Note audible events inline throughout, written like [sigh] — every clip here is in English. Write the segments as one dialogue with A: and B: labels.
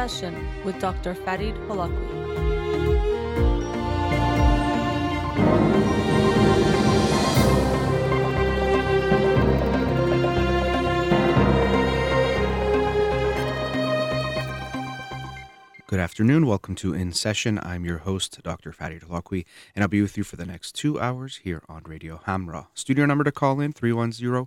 A: Session with Dr. Farid Holakouee.
B: Good afternoon. Welcome to In Session. I'm your host, Dr. Farid Holakouee, and I'll be with you for the next two hours here on Radio Hamrah. Studio number to call in 310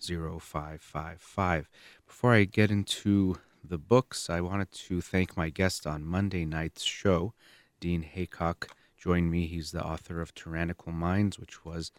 B: 0555. Before I get into the books, I wanted to thank my guest on Monday night's show, Dean Haycock. Joined me. He's the author of Tyrannical Minds, which was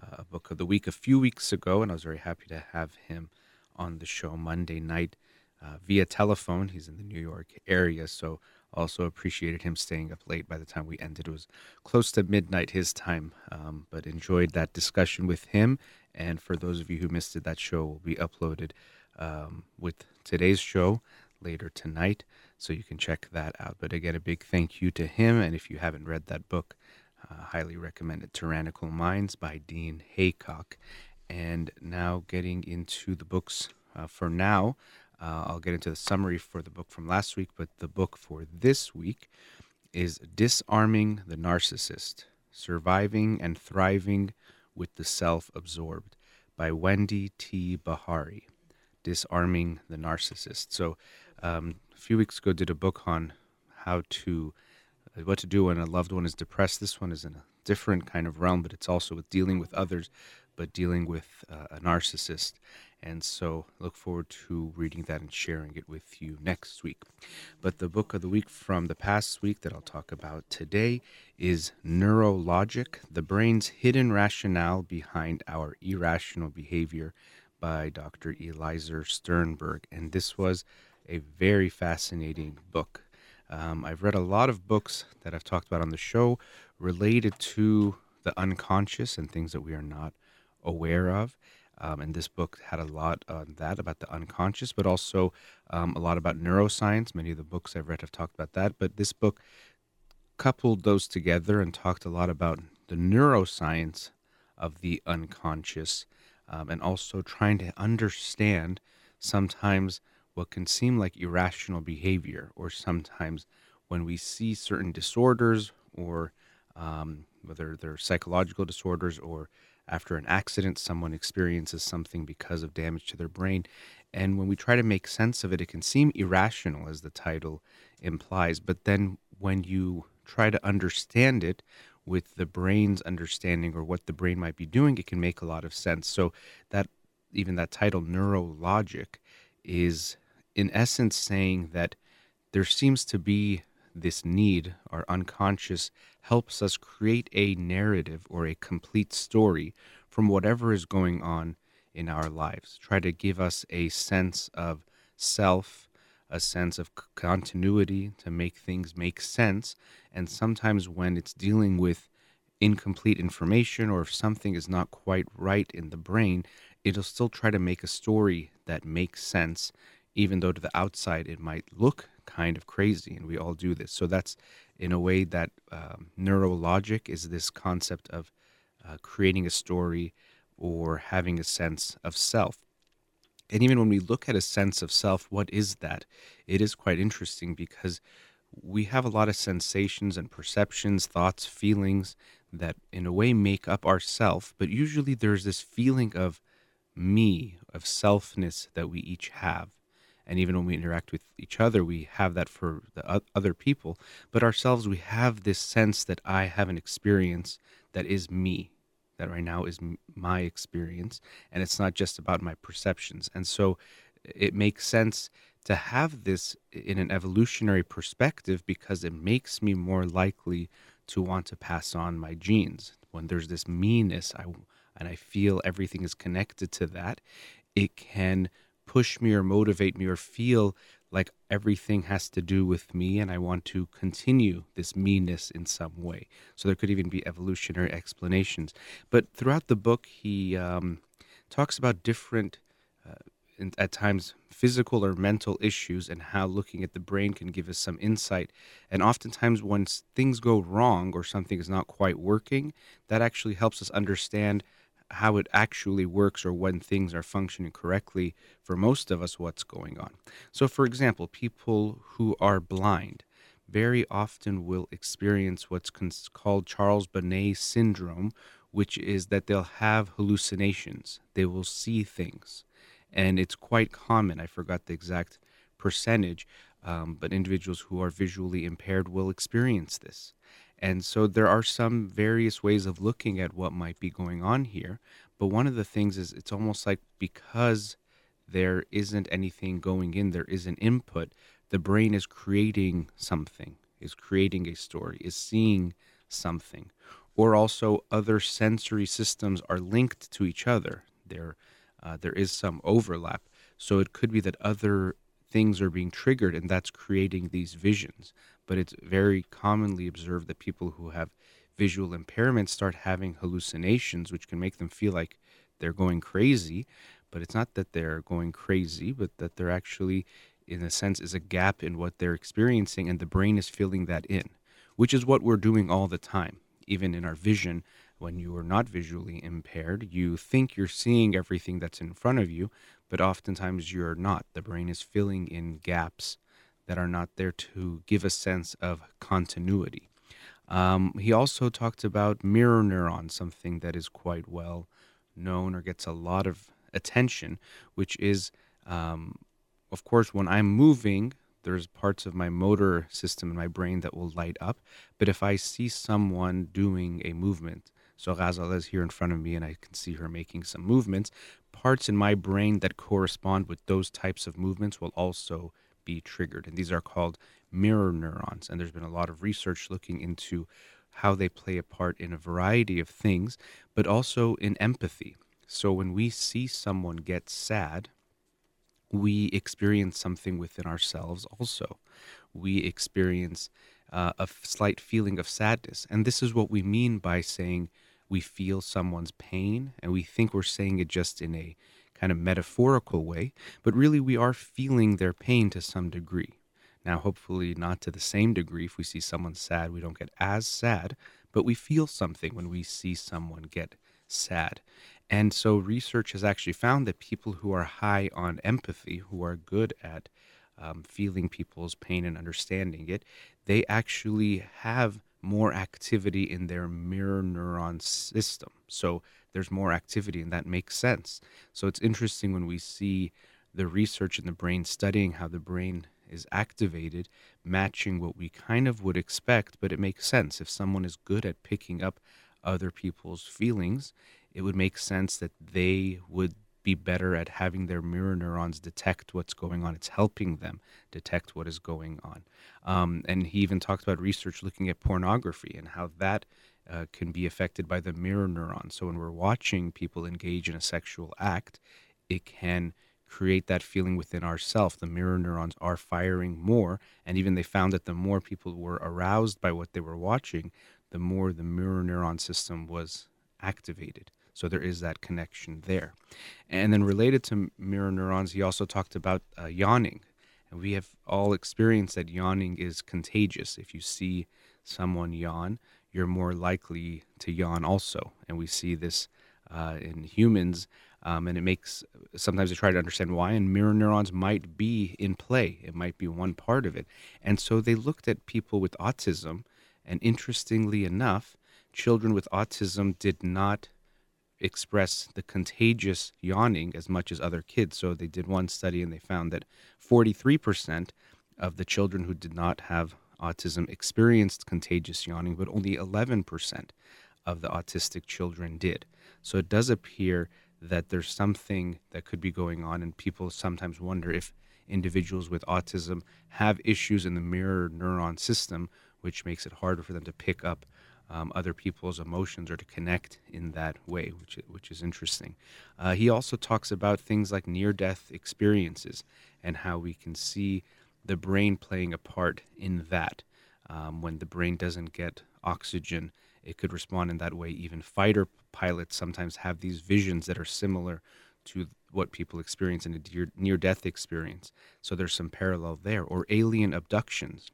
B: uh, a book of the week a few weeks ago, and I was very happy to have him on the show Monday night uh, via telephone. He's in the New York area, so also appreciated him staying up late. By the time we ended, it was close to midnight his time, um, but enjoyed that discussion with him. And for those of you who missed it, that show will be uploaded um, with today's show later tonight, so you can check that out. But again, a big thank you to him. And if you haven't read that book, uh, highly recommend it Tyrannical Minds by Dean Haycock. And now getting into the books uh, for now. Uh, I'll get into the summary for the book from last week, but the book for this week is Disarming the Narcissist Surviving and Thriving with the Self Absorbed by Wendy T. Behary. Disarming the Narcissist. So, um, a few weeks ago, did a book on how to, uh, what to do when a loved one is depressed. This one is in a different kind of realm, but it's also with dealing with others but dealing with uh, a narcissist. And so look forward to reading that and sharing it with you next week. But the book of the week from the past week that I'll talk about today is Neurologic The Brain's Hidden Rationale Behind Our Irrational Behavior by Dr. Eliezer Sternberg. And this was a very fascinating book. Um, I've read a lot of books that I've talked about on the show related to the unconscious and things that we are not aware of. Um, and this book had a lot on that about the unconscious, but also um, a lot about neuroscience. Many of the books I've read have talked about that. But this book coupled those together and talked a lot about the neuroscience of the unconscious um, and also trying to understand sometimes what can seem like irrational behavior, or sometimes when we see certain disorders, or um, whether they're psychological disorders or after an accident, someone experiences something because of damage to their brain. And when we try to make sense of it, it can seem irrational, as the title implies. But then when you try to understand it with the brain's understanding or what the brain might be doing, it can make a lot of sense. So that even that title, neurologic, is in essence saying that there seems to be this need, our unconscious helps us create a narrative or a complete story from whatever is going on in our lives. Try to give us a sense of self, a sense of continuity to make things make sense. And sometimes when it's dealing with incomplete information or if something is not quite right in the brain, it'll still try to make a story that makes sense, even though to the outside it might look kind of crazy. And we all do this. So that's in a way that um, neurologic is this concept of uh, creating a story or having a sense of self. And even when we look at a sense of self, what is that? It is quite interesting because we have a lot of sensations and perceptions, thoughts, feelings that in a way make up our self, but usually there's this feeling of me, of selfness that we each have and even when we interact with each other we have that for the other people. But ourselves we have this sense that i have an experience that is me that right now is my experience. And it's not just about my perceptions. And so it makes sense to have this in an evolutionary perspective because it makes me more likely to want to pass on my genes. When there's this meanness I, and i feel everything is connected to that it can push me or motivate me or feel like everything has to do with me and I want to continue this meanness in some way. So there could even be evolutionary explanations. But throughout the book, he um, talks about different, uh, in, at times, physical or mental issues and how looking at the brain can give us some insight. And oftentimes, when things go wrong or something is not quite working, that actually helps us understand how it actually works or when things are functioning correctly for most of us what's going on. So for example, people who are blind very often will experience what's called Charles Bonnet syndrome, which is that they'll have hallucinations. They will see things. And it's quite common. I forgot the exact percentage, um, but individuals who are visually impaired will experience this. And so there are some various ways of looking at what might be going on here. But one of the things is it's almost like because there isn't anything going in, there is an input, the brain is creating something, is creating a story, is seeing something. Or also other sensory systems are linked to each other. There, uh, there is some overlap. So it could be that other things are being triggered and that's creating these visions but it's very commonly observed that people who have visual impairments start having hallucinations, which can make them feel like they're going crazy. But it's not that they're going crazy, but that they're actually, in a sense, is a gap in what they're experiencing, and the brain is filling that in, which is what we're doing all the time. Even in our vision, when you are not visually impaired, you think you're seeing everything that's in front of you, but oftentimes you're not. The brain is filling in gaps that are not there to give a sense of continuity. Um, he also talked about mirror neurons, something that is quite well known or gets a lot of attention, which is, um, of course, when I'm moving, there's parts of my motor system in my brain that will light up. But if I see someone doing a movement, so Ghazal is here in front of me and I can see her making some movements, parts in my brain that correspond with those types of movements will also be triggered. And these are called mirror neurons. And there's been a lot of research looking into how they play a part in a variety of things, but also in empathy. So when we see someone get sad, we experience something within ourselves also. We experience uh, a slight feeling of sadness. And this is what we mean by saying we feel someone's pain, and we think we're saying it just in a kind of metaphorical way, but really we are feeling their pain to some degree. Now, hopefully, not to the same degree. If we see someone sad, we don't get as sad, but we feel something when we see someone get sad. And so, research has actually found that people who are high on empathy, who are good at um, feeling people's pain and understanding it, they actually have more activity in their mirror neuron system. So, there's more activity, and that makes sense. So it's interesting when we see the research in the brain studying how the brain is activated, matching what we kind of would expect, but it makes sense. If someone is good at picking up other people's feelings, it would make sense that they would be better at having their mirror neurons detect what's going on. It's helping them detect what is going on. Um, and he even talked about research looking at pornography and how that uh, can be affected by the mirror neuron. So when we're watching people engage in a sexual act, it can create that feeling within ourselves. The mirror neurons are firing more, and even they found that the more people were aroused by what they were watching, the more the mirror neuron system was activated. So there is that connection there. And then related to mirror neurons, he also talked about uh, yawning. And we have all experienced that yawning is contagious. If you see someone yawn, you're more likely to yawn also. And we see this uh, in humans. Um, and it makes sometimes they try to understand why, and mirror neurons might be in play. It might be one part of it. And so they looked at people with autism, and interestingly enough, children with autism did not express the contagious yawning as much as other kids. So they did one study and they found that 43% of the children who did not have autism experienced contagious yawning, but only 11% of the autistic children did. So it does appear that there's something that could be going on, and people sometimes wonder if individuals with autism have issues in the mirror neuron system, which makes it harder for them to pick up um, other people's emotions or to connect in that way, which which is interesting. Uh, he also talks about things like near-death experiences and how we can see the brain playing a part in that. Um, when the brain doesn't get oxygen, it could respond in that way. Even fighter pilots sometimes have these visions that are similar to what people experience in a near death experience. So there's some parallel there. Or alien abductions.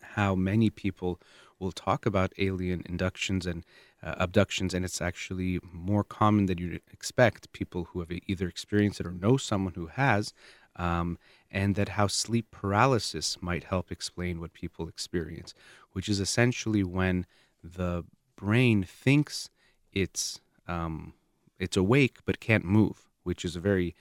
B: How many people will talk about alien inductions and uh, abductions, and it's actually more common than you'd expect. People who have either experienced it or know someone who has, um, and that how sleep paralysis might help explain what people experience, which is essentially when the brain thinks it's um, it's awake but can't move, which is a very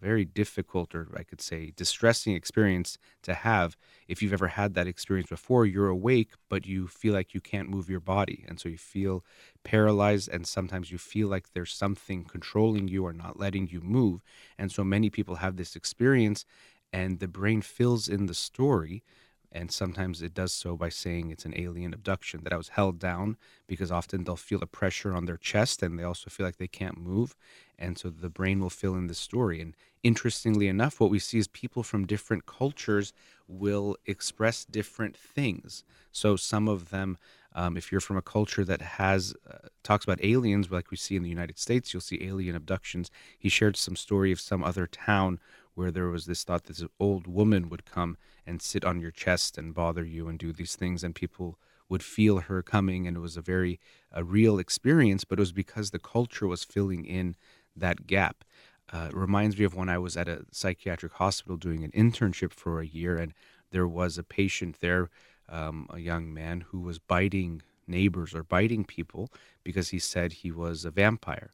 B: very difficult or I could say distressing experience to have. If you've ever had that experience before, you're awake, but you feel like you can't move your body. And so you feel paralyzed, and sometimes you feel like there's something controlling you or not letting you move. And so many people have this experience, and the brain fills in the story and sometimes it does so by saying it's an alien abduction that I was held down because often they'll feel a pressure on their chest and they also feel like they can't move and so the brain will fill in the story. And interestingly enough what we see is people from different cultures will express different things. So some of them um, if you're from a culture that has uh, talks about aliens like we see in the united states you'll see alien abductions. He shared some story of some other town where there was this thought that this old woman would come and sit on your chest and bother you and do these things and people would feel her coming and it was a very a real experience but it was because the culture was filling in that gap. Uh, it reminds me of when i was at a psychiatric hospital doing an internship for a year and there was a patient there um, a young man who was biting neighbors or biting people because he said he was a vampire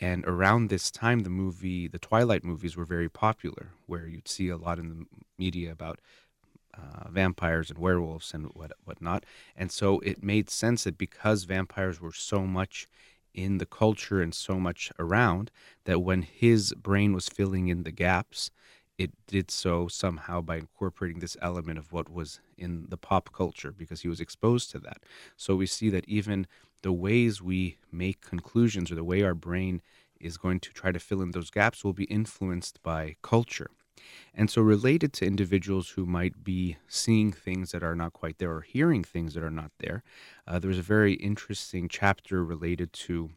B: and around this time, the movie, the Twilight movies were very popular, where you'd see a lot in the media about uh, vampires and werewolves and what whatnot. And so it made sense that because vampires were so much in the culture and so much around, that when his brain was filling in the gaps, it did so somehow by incorporating this element of what was in the pop culture because he was exposed to that. So we see that even the ways we make conclusions or the way our brain is going to try to fill in those gaps will be influenced by culture. And so, related to individuals who might be seeing things that are not quite there or hearing things that are not there, uh, there's a very interesting chapter related to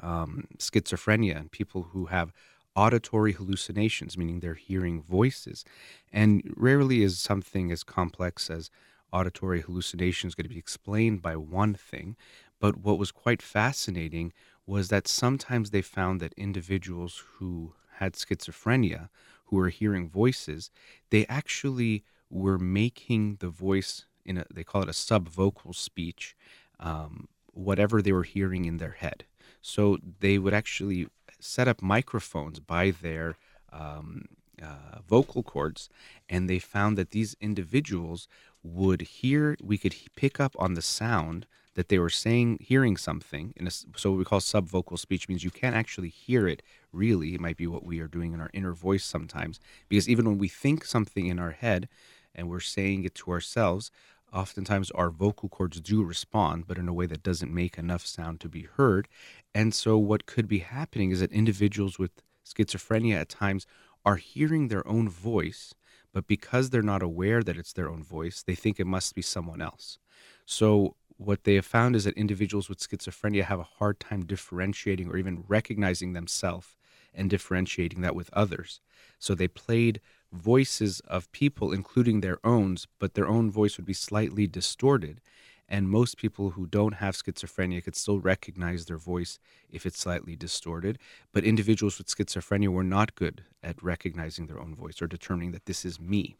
B: um, schizophrenia and people who have auditory hallucinations, meaning they're hearing voices. And rarely is something as complex as auditory hallucinations going to be explained by one thing. But what was quite fascinating was that sometimes they found that individuals who had schizophrenia, who were hearing voices, they actually were making the voice in a, they call it a subvocal speech, um, whatever they were hearing in their head. So they would actually set up microphones by their um, uh, vocal cords, and they found that these individuals would hear, we could pick up on the sound that they were saying, hearing something. In a, so what we call subvocal speech means you can't actually hear it really. It might be what we are doing in our inner voice sometimes. Because even when we think something in our head and we're saying it to ourselves, oftentimes our vocal cords do respond, but in a way that doesn't make enough sound to be heard. And so what could be happening is that individuals with schizophrenia at times are hearing their own voice, but because they're not aware that it's their own voice, they think it must be someone else. So what they have found is that individuals with schizophrenia have a hard time differentiating or even recognizing themselves and differentiating that with others. So they played voices of people, including their own, but their own voice would be slightly distorted. And most people who don't have schizophrenia could still recognize their voice if it's slightly distorted. But individuals with schizophrenia were not good at recognizing their own voice or determining that this is me.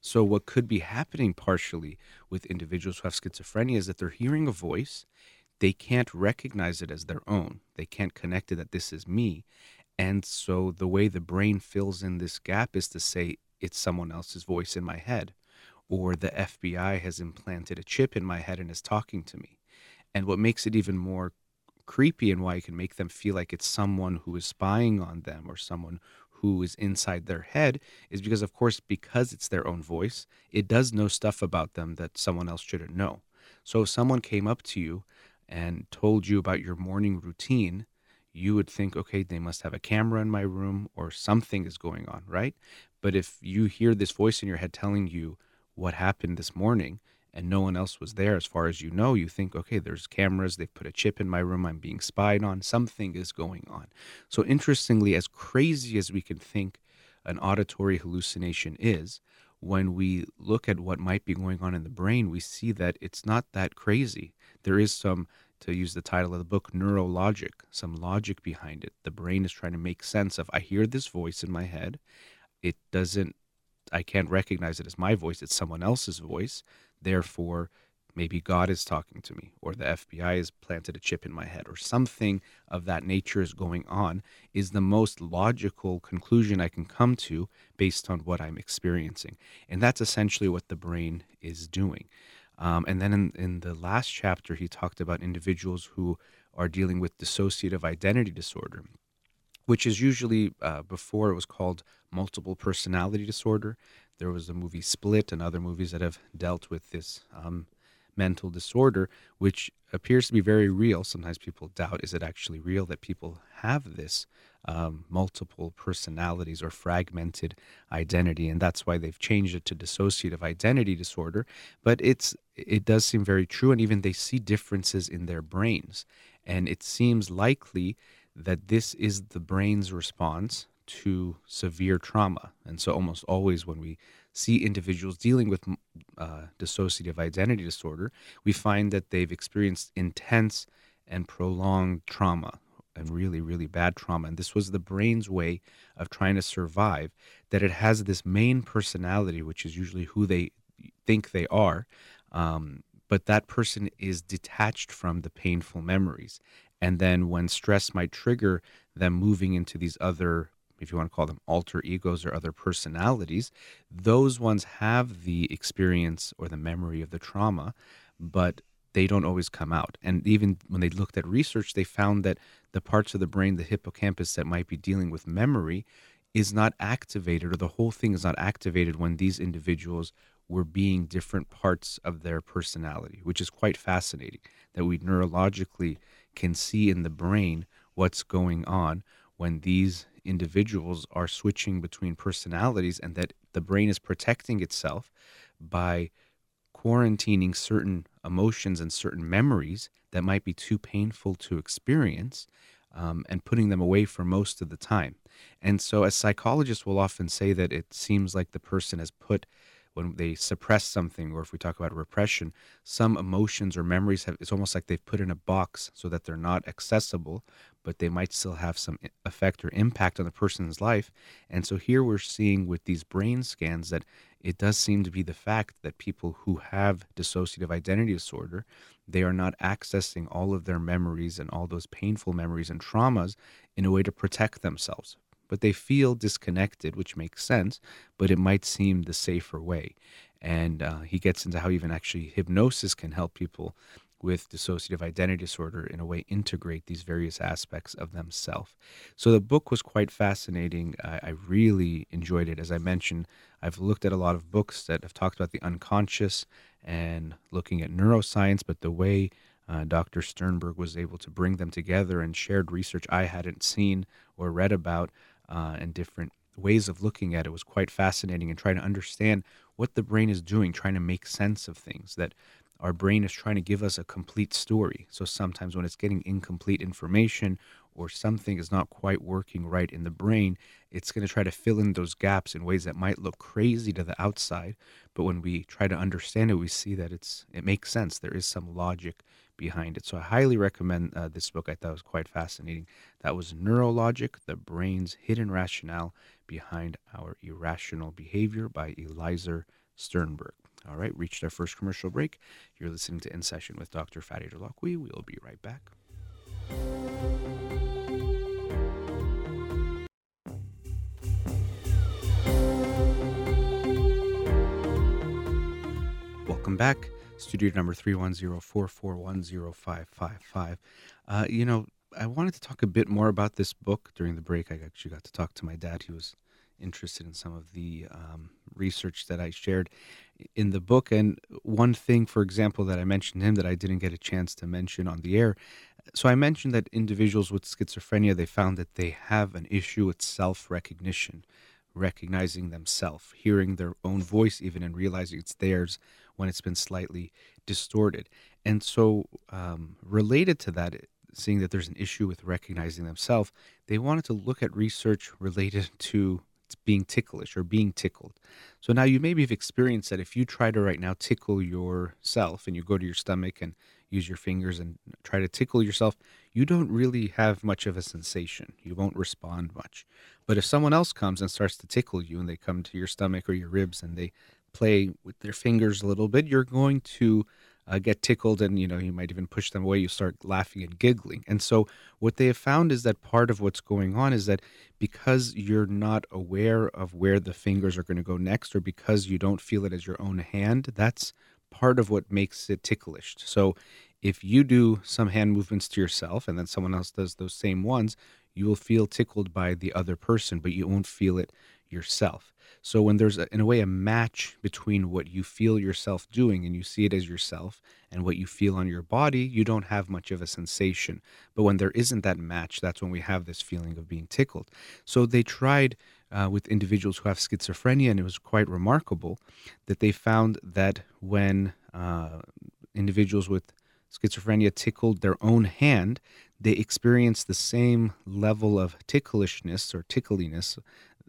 B: So, what could be happening partially with individuals who have schizophrenia is that they're hearing a voice, they can't recognize it as their own, they can't connect it that this is me. And so, the way the brain fills in this gap is to say, it's someone else's voice in my head, or the FBI has implanted a chip in my head and is talking to me. And what makes it even more creepy and why it can make them feel like it's someone who is spying on them or someone who is inside their head is because, of course, because it's their own voice, it does know stuff about them that someone else shouldn't know. So if someone came up to you and told you about your morning routine, you would think, okay, they must have a camera in my room or something is going on, right? But if you hear this voice in your head telling you what happened this morning and no one else was there, as far as you know, you think, okay, there's cameras, they've put a chip in my room, I'm being spied on, something is going on. So, interestingly, as crazy as we can think an auditory hallucination is, when we look at what might be going on in the brain, we see that it's not that crazy. There is some, to use the title of the book, neurologic, some logic behind it. The brain is trying to make sense of I hear this voice in my head. It doesn't, I can't recognize it as my voice, it's someone else's voice. Therefore, maybe God is talking to me, or the FBI has planted a chip in my head, or something of that nature is going on, is the most logical conclusion I can come to based on what I'm experiencing. And that's essentially what the brain is doing. Um, and then in, in the last chapter, he talked about individuals who are dealing with dissociative identity disorder, which is usually uh, before it was called multiple personality disorder. There was the movie Split and other movies that have dealt with this um, mental disorder, which appears to be very real. Sometimes people doubt is it actually real that people have this um, multiple personalities or fragmented identity, and that's why they've changed it to dissociative identity disorder. But it's it does seem very true, and even they see differences in their brains, and it seems likely that this is the brain's response to severe trauma. And so, almost always when we see individuals dealing with uh, dissociative identity disorder, we find that they've experienced intense and prolonged trauma and really, really bad trauma. And this was the brain's way of trying to survive, that it has this main personality, which is usually who they think they are. Um, but that person is detached from the painful memories. And then when stress might trigger them moving into these other if you want to call them alter egos or other personalities, those ones have the experience or the memory of the trauma, but they don't always come out. And even when they looked at research, they found that the parts of the brain, the hippocampus that might be dealing with memory, is not activated, or the whole thing is not activated when these individuals were being different parts of their personality, which is quite fascinating that we neurologically can see in the brain what's going on when these individuals are switching between personalities and that the brain is protecting itself by quarantining certain emotions and certain memories that might be too painful to experience um, and putting them away for most of the time. And so, as psychologists will often say that it seems like the person has put when they suppress something, or if we talk about repression, some emotions or memories have, it's almost like they've put in a box so that they're not accessible, but they might still have some effect or impact on the person's life. And so here we're seeing with these brain scans that it does seem to be the fact that people who have dissociative identity disorder, they are not accessing all of their memories and all those painful memories and traumas in a way to protect themselves but they feel disconnected, which makes sense, but it might seem the safer way. And uh, he gets into how even actually hypnosis can help people with dissociative identity disorder in a way integrate these various aspects of themselves. So the book was quite fascinating. I, I, really enjoyed it. As I mentioned, I've looked at a lot of books that have talked about the unconscious and looking at neuroscience, but the way uh, Dr. Sternberg was able to bring them together and shared research I hadn't seen or read about uh, and different ways of looking at it was quite fascinating and trying to understand what the brain is doing, trying to make sense of things. That our brain is trying to give us a complete story. So sometimes when it's getting incomplete information or something is not quite working right in the brain, it's going to try to fill in those gaps in ways that might look crazy to the outside. But when we try to understand it, we see that it's it makes sense. There is some logic behind it. So I highly recommend uh, this book. I thought was quite fascinating. That was Neurologic, the Brain's Hidden Rationale Behind Our Irrational Behavior by Eliezer Sternberg. All right, reached our first commercial break. You're listening to In Session with Dr. Farid Holakouee. We'll be right back. Welcome back. Studio number 310-441-0555. Uh, you know, I wanted to talk a bit more about this book during the break. I actually got to talk to my dad. He was interested in some of the um, research that I shared in the book. And one thing, for example, that I mentioned him that I didn't get a chance to mention on the air So I mentioned that individuals with schizophrenia they found that they have an issue with self-recognition, recognizing themselves, hearing their own voice even and realizing it's theirs when it's been slightly distorted. And so um, related to that seeing that there's an issue with recognizing themselves, they wanted to look at research related [laughs] to being ticklish or being tickled. So now you maybe have experienced that if you try to right now tickle yourself and you go to your stomach and use your fingers and try to tickle yourself, you don't really have much of a sensation. You won't respond much. But if someone else comes and starts to tickle you and they come to your stomach or your ribs and they play with their fingers a little bit, you're going to uh, get tickled and you know you might even push them away you start laughing and giggling. And so what they have found is that part of what's going on is that because you're not aware of where the fingers are going to go next or because you don't feel it as your own hand that's part of what makes it ticklish. So if you do some hand movements to yourself and then someone else does those same ones you will feel tickled by the other person but you won't feel it yourself. So when there's a, in a way a match between what you feel yourself doing and you see it as yourself and what you feel on your body, you don't have much of a sensation. But when there isn't that match, that's when we have this feeling of being tickled. So they tried uh, with individuals who have schizophrenia, and it was quite remarkable that they found that when uh, individuals with schizophrenia tickled their own hand, they experienced the same level of ticklishness or tickliness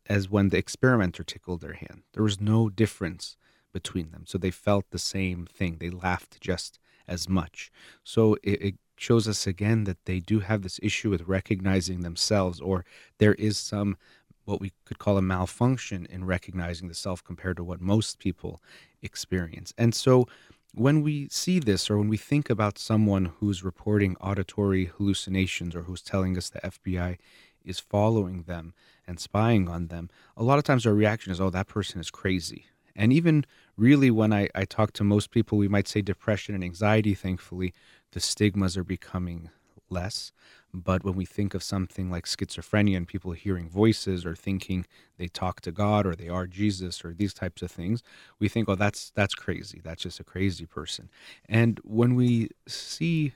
B: as when the experimenter tickled their hand. There was no difference between them. So they felt the same thing. They laughed just as much. So it, it, shows us again that they do have this issue with recognizing themselves, or there is some what we could call a malfunction in recognizing the self compared to what most people experience. And so when we see this, or when we think about someone who's reporting auditory hallucinations, or who's telling us the FBI is following them and spying on them, a lot of times our reaction is, oh, that person is crazy. And even really, when I, I talk to most people, we might say depression and anxiety, thankfully, the stigmas are becoming less. But when we think of something like schizophrenia and people hearing voices or thinking they talk to God or they are Jesus or these types of things, we think, oh, that's that's crazy. That's just a crazy person. And when we see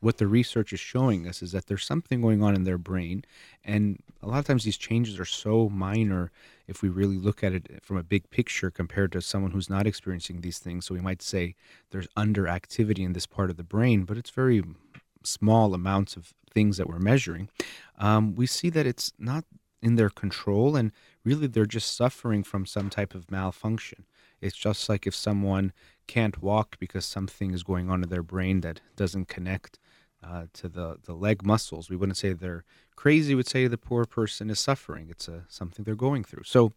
B: what the research is showing us is that there's something going on in their brain and a lot of times these changes are so minor if we really look at it from a big picture compared to someone who's not experiencing these things. So we might say there's underactivity in this part of the brain but it's very small amounts of things that we're measuring. Um, we see that it's not in their control and really they're just suffering from some type of malfunction. It's just like if someone can't walk because something is going on in their brain that doesn't connect uh, to the, the leg muscles. We wouldn't say they're crazy. We would say the poor person is suffering. It's a, something they're going through. So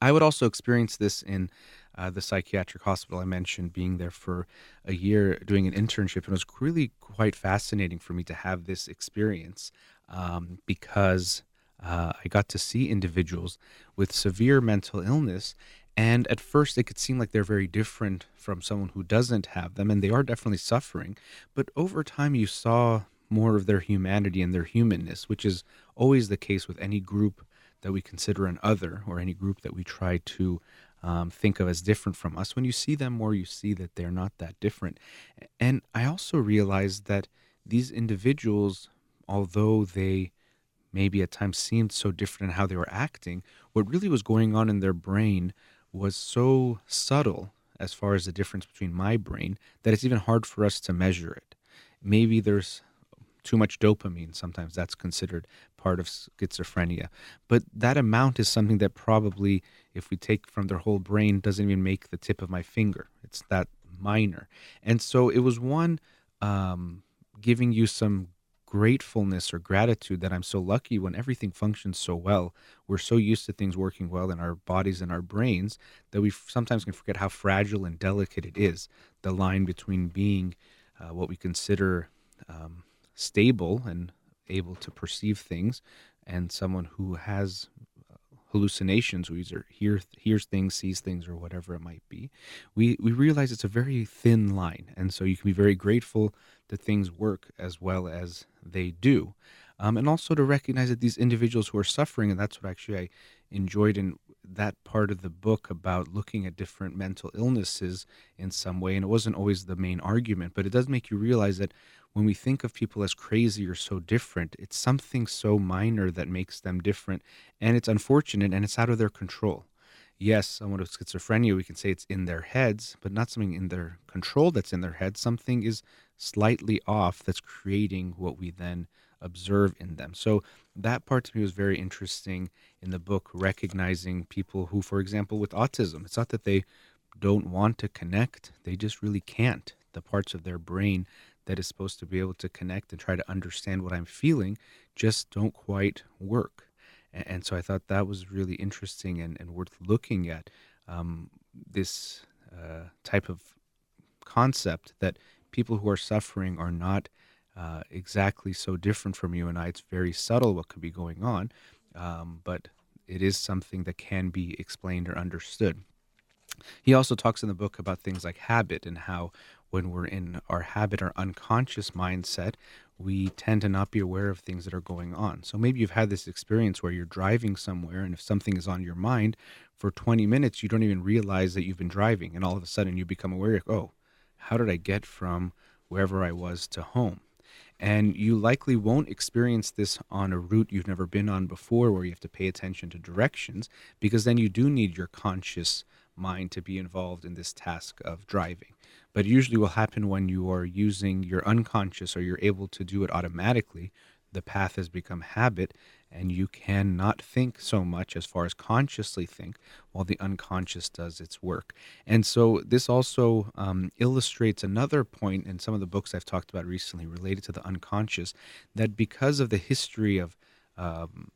B: I would also experience this in uh, the psychiatric hospital I mentioned, being there for a year doing an internship. And it was really quite fascinating for me to have this experience um, because uh, I got to see individuals with severe mental illness and at first, it could seem like they're very different from someone who doesn't have them, and they are definitely suffering. But over time, you saw more of their humanity and their humanness, which is always the case with any group that we consider an other or any group that we try to um, think of as different from us. When you see them more, you see that they're not that different. And I also realized that these individuals, although they maybe at times seemed so different in how they were acting, what really was going on in their brain was so subtle as far as the difference between my brain that it's even hard for us to measure it. Maybe there's too much dopamine. Sometimes that's considered part of schizophrenia. But that amount is something that probably, if we take from their whole brain, doesn't even make the tip of my finger. It's that minor. And so it was one um, giving you some gratefulness or gratitude that I'm so lucky when everything functions so well. We're so used to things working well in our bodies and our brains that we sometimes can forget how fragile and delicate it is. The line between being uh, what we consider um, stable and able to perceive things and someone who has hallucinations, who either hear, hears things, sees things, or whatever it might be, we, we realize it's a very thin line. And so you can be very grateful that things work as well as they do. Um, and also to recognize that these individuals who are suffering, and that's what actually I enjoyed in that part of the book about looking at different mental illnesses in some way. And it wasn't always the main argument, but it does make you realize that when we think of people as crazy or so different, it's something so minor that makes them different. And it's unfortunate and it's out of their control. Yes, someone with schizophrenia, we can say it's in their heads, but not something in their control that's in their head. Something is slightly off that's creating what we then observe in them. So that part to me was very interesting in the book, recognizing people who, for example, with autism, it's not that they don't want to connect, they just really can't. The parts of their brain that is supposed to be able to connect and try to understand what I'm feeling just don't quite work. And, and so I thought that was really interesting and, and worth looking at um, this uh, type of concept that people who are suffering are not uh, exactly so different from you and I. It's very subtle what could be going on, um, but it is something that can be explained or understood. He also talks in the book about things like habit and how when we're in our habit or unconscious mindset, we tend to not be aware of things that are going on. So maybe you've had this experience where you're driving somewhere and if something is on your mind for 20 minutes, you don't even realize that you've been driving. And all of a sudden you become aware, oh, how did I get from wherever I was to home? And you likely won't experience this on a route you've never been on before where you have to pay attention to directions because then you do need your conscious mind to be involved in this task of driving. But it usually will happen when you are using your unconscious or you're able to do it automatically. The path has become habit, and you cannot think so much as far as consciously think while the unconscious does its work. And so, this also um, illustrates another point in some of the books I've talked about recently related to the unconscious that because of the history of um,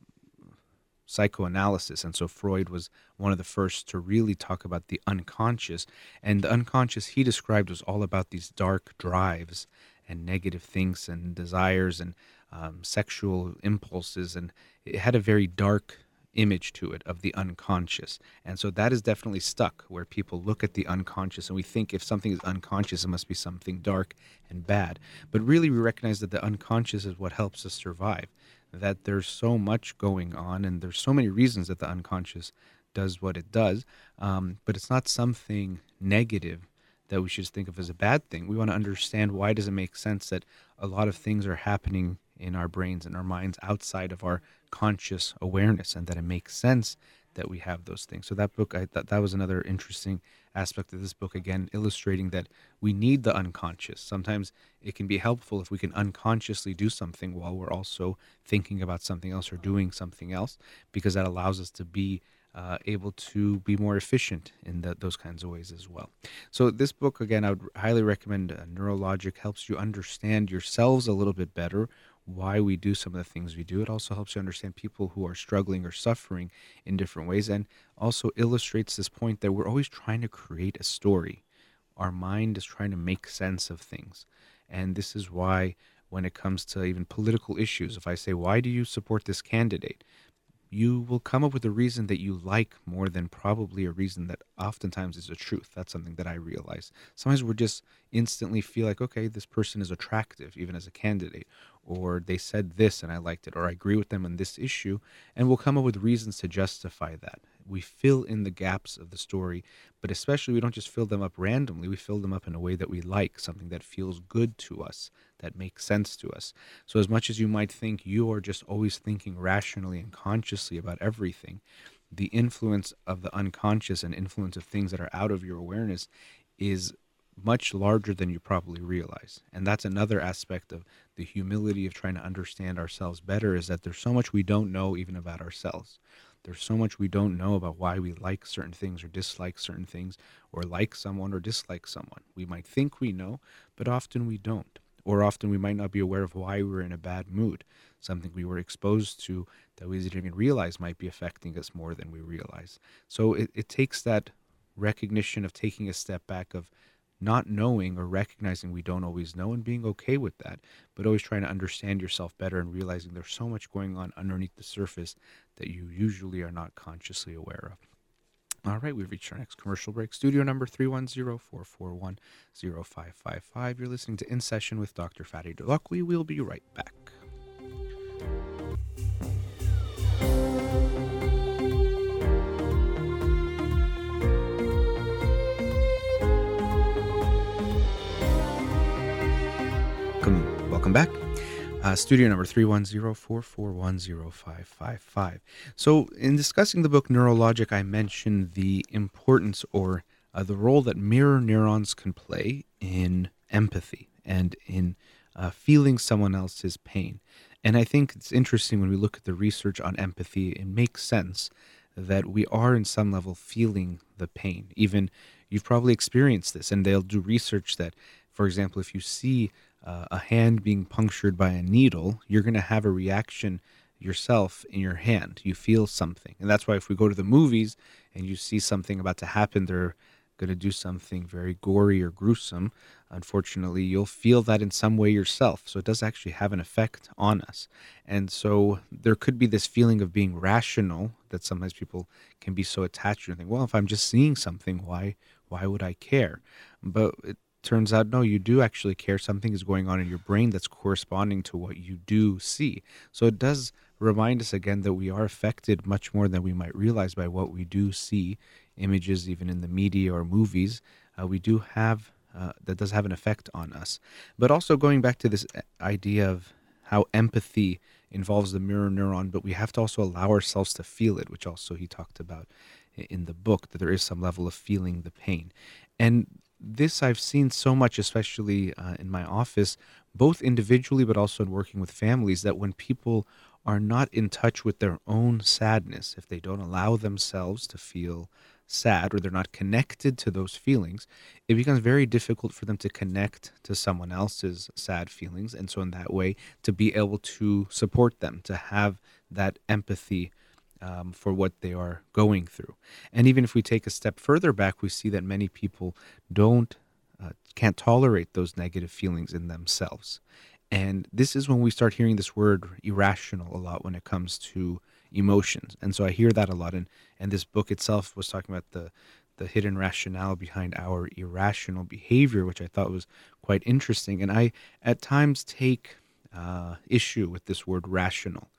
B: psychoanalysis. And so Freud was one of the first to really talk about the unconscious. And the unconscious he described was all about these dark drives and negative things and desires and um, sexual impulses. And it had a very dark image to it of the unconscious. And so that is definitely stuck where people look at the unconscious and we think if something is unconscious, it must be something dark and bad. But really, we recognize that the unconscious is what helps us survive that there's so much going on and there's so many reasons that the unconscious does what it does um, but it's not something negative that we should think of as a bad thing. We want to understand why does it make sense that a lot of things are happening in our brains and our minds outside of our conscious awareness and that it makes sense that we have those things so that book i thought that was another interesting aspect of this book again illustrating that we need the unconscious sometimes it can be helpful if we can unconsciously do something while we're also thinking about something else or doing something else because that allows us to be uh, able to be more efficient in the, those kinds of ways as well. So, this book, again, I would highly recommend uh, Neurologic, helps you understand yourselves a little bit better, why we do some of the things we do. It also helps you understand people who are struggling or suffering in different ways and also illustrates this point that we're always trying to create a story. Our mind is trying to make sense of things. And this is why, when it comes to even political issues, if I say, Why do you support this candidate? you will come up with a reason that you like more than probably a reason that oftentimes is a truth. That's something that I realize. Sometimes we just instantly feel like, okay, this person is attractive, even as a candidate, or they said this and I liked it, or I agree with them on this issue, and we'll come up with reasons to justify that. We fill in the gaps of the story, but especially we don't just fill them up randomly, we fill them up in a way that we like, something that feels good to us, that makes sense to us. So, as much as you might think you are just always thinking rationally and consciously about everything, the influence of the unconscious and influence of things that are out of your awareness is much larger than you probably realize. And that's another aspect of the humility of trying to understand ourselves better is that there's so much we don't know even about ourselves. There's so much we don't know about why we like certain things or dislike certain things or like someone or dislike someone. We might think we know, but often we don't. Or often we might not be aware of why we're in a bad mood, something we were exposed to that we didn't even realize might be affecting us more than we realize. So it, it takes that recognition of taking a step back of not knowing or recognizing we don't always know and being okay with that, but always trying to understand yourself better and realizing there's so much going on underneath the surface that you usually are not consciously aware of. All right, we've reached our next commercial break. Studio number 310 441 0555. You're listening to In Session with Dr. Farid Holakouee. We'll be right back. Back. Uh, studio number 310-441-0555. So in discussing the book Neurologic, I mentioned the importance or uh, the role that mirror neurons can play in empathy and in uh, feeling someone else's pain. And I think it's interesting when we look at the research on empathy, it makes sense that we are in some level feeling the pain. Even you've probably experienced this, and they'll do research that, for example, if you see uh, a hand being punctured by a needle, you're going to have a reaction yourself in your hand. You feel something. And that's why if we go to the movies and you see something about to happen, they're going to do something very gory or gruesome, unfortunately, you'll feel that in some way yourself. So it does actually have an effect on us. And so there could be this feeling of being rational that sometimes people can be so attached to and think, well, if I'm just seeing something, why why would I care? But it turns out no, you do actually care. Something is going on in your brain that's corresponding to what you do see. So it does remind us again that we are affected much more than we might realize by what we do see images, even in the media or movies, uh, we do have uh, that does have an effect on us. But also going back to this uh, idea of how empathy involves the mirror neuron, but we have to also allow ourselves to feel it, which also he talked about in the book, that there is some level of feeling the pain. And this I've seen so much, especially uh, in my office, both individually but also in working with families, that when people are not in touch with their own sadness, if they don't allow themselves to feel sad or they're not connected to those feelings, it becomes very difficult for them to connect to someone else's sad feelings. And so, in that way, to be able to support them, to have that empathy um, for what they are going through. And even if we take a step further back, we see that many people don't, uh, can't tolerate those negative feelings in themselves. And this is when we start hearing this word irrational a lot when it comes to emotions. And so I hear that a lot. And, and this book itself was talking about the, the hidden rationale behind our irrational behavior, which I thought was quite interesting. And I, at times, take uh, issue with this word rational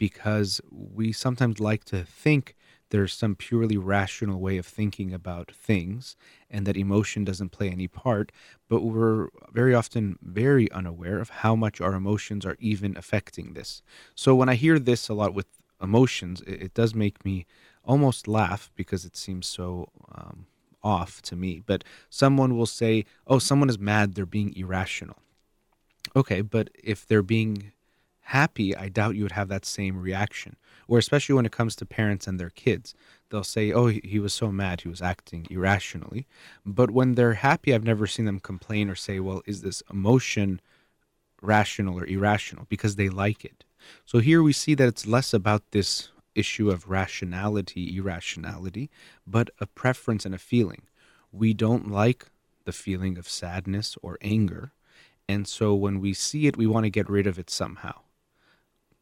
B: because we sometimes like to think there's some purely rational way of thinking about things and that emotion doesn't play any part, but we're very often very unaware of how much our emotions are even affecting this. So when I hear this a lot with emotions, it, it does make me almost laugh because it seems so um, off to me. But someone will say, oh, someone is mad, they're being irrational. Okay, but if they're being happy, I doubt you would have that same reaction. Or especially when it comes to parents and their kids, they'll say, "Oh, he, was so mad, he was acting irrationally." But when they're happy, I've never seen them complain or say, "Well, is this emotion rational or irrational?" because they like it. So here we see that it's less about this issue of rationality, irrationality, but a preference and a feeling. We don't like the feeling of sadness or anger. And so when we see it, we want to get rid of it somehow.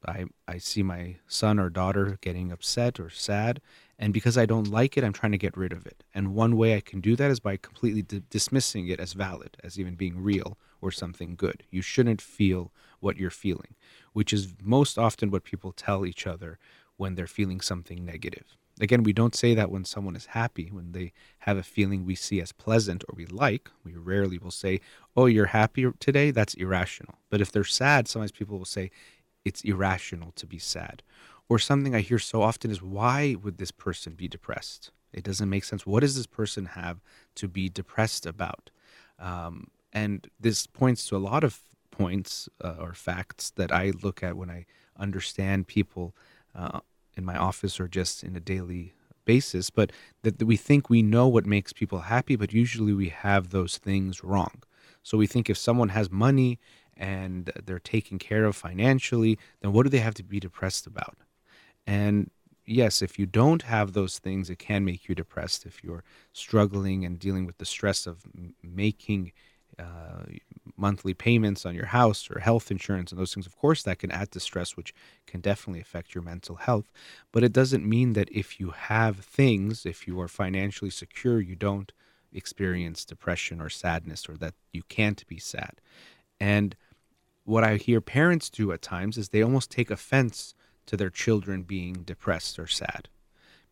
B: I, I see my son or daughter getting upset or sad, and because I don't like it, I'm trying to get rid of it. And one way I can do that is by completely d- dismissing it as valid, as even being real or something good. You shouldn't feel what you're feeling, which is most often what people tell each other when they're feeling something negative. Again, we don't say that when someone is happy, when they have a feeling we see as pleasant or we like. We rarely will say, Oh, you're happy today? That's irrational. But if they're sad, sometimes people will say, It's irrational to be sad. Or something I hear so often is, Why would this person be depressed? It doesn't make sense. What does this person have to be depressed about? Um, and this points to a lot of points uh, or facts that I look at when I understand people uh, in my office or just in a daily basis, but that we think we know what makes people happy, but usually we have those things wrong. So we think if someone has money and they're taken care of financially, then what do they have to be depressed about? And yes, if you don't have those things, it can make you depressed if you're struggling and dealing with the stress of making uh, monthly payments on your house or health insurance and those things, of course, that can add to stress, which can definitely affect your mental health. But it doesn't mean that if you have things, if you are financially secure, you don't experience depression or sadness or that you can't be sad. And what I hear parents do at times is they almost take offense to their children being depressed or sad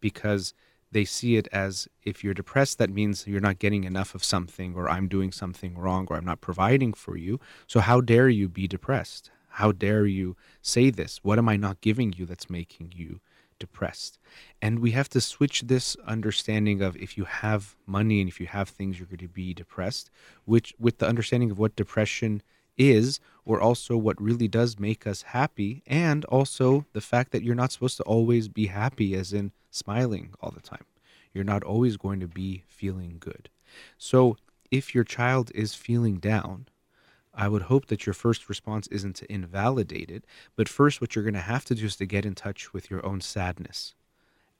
B: because they see it as if you're depressed, that means you're not getting enough of something, or I'm doing something wrong, or I'm not providing for you. So, how dare you be depressed? How dare you say this? What am I not giving you that's making you depressed? And we have to switch this understanding of if you have money and if you have things, you're going to be depressed, which with the understanding of what depression is, or also what really does make us happy, and also the fact that you're not supposed to always be happy, as in smiling all the time. You're not always going to be feeling good. So, if your child is feeling down, I would hope that your first response isn't to invalidate it, but first, what you're going to have to do is to get in touch with your own sadness.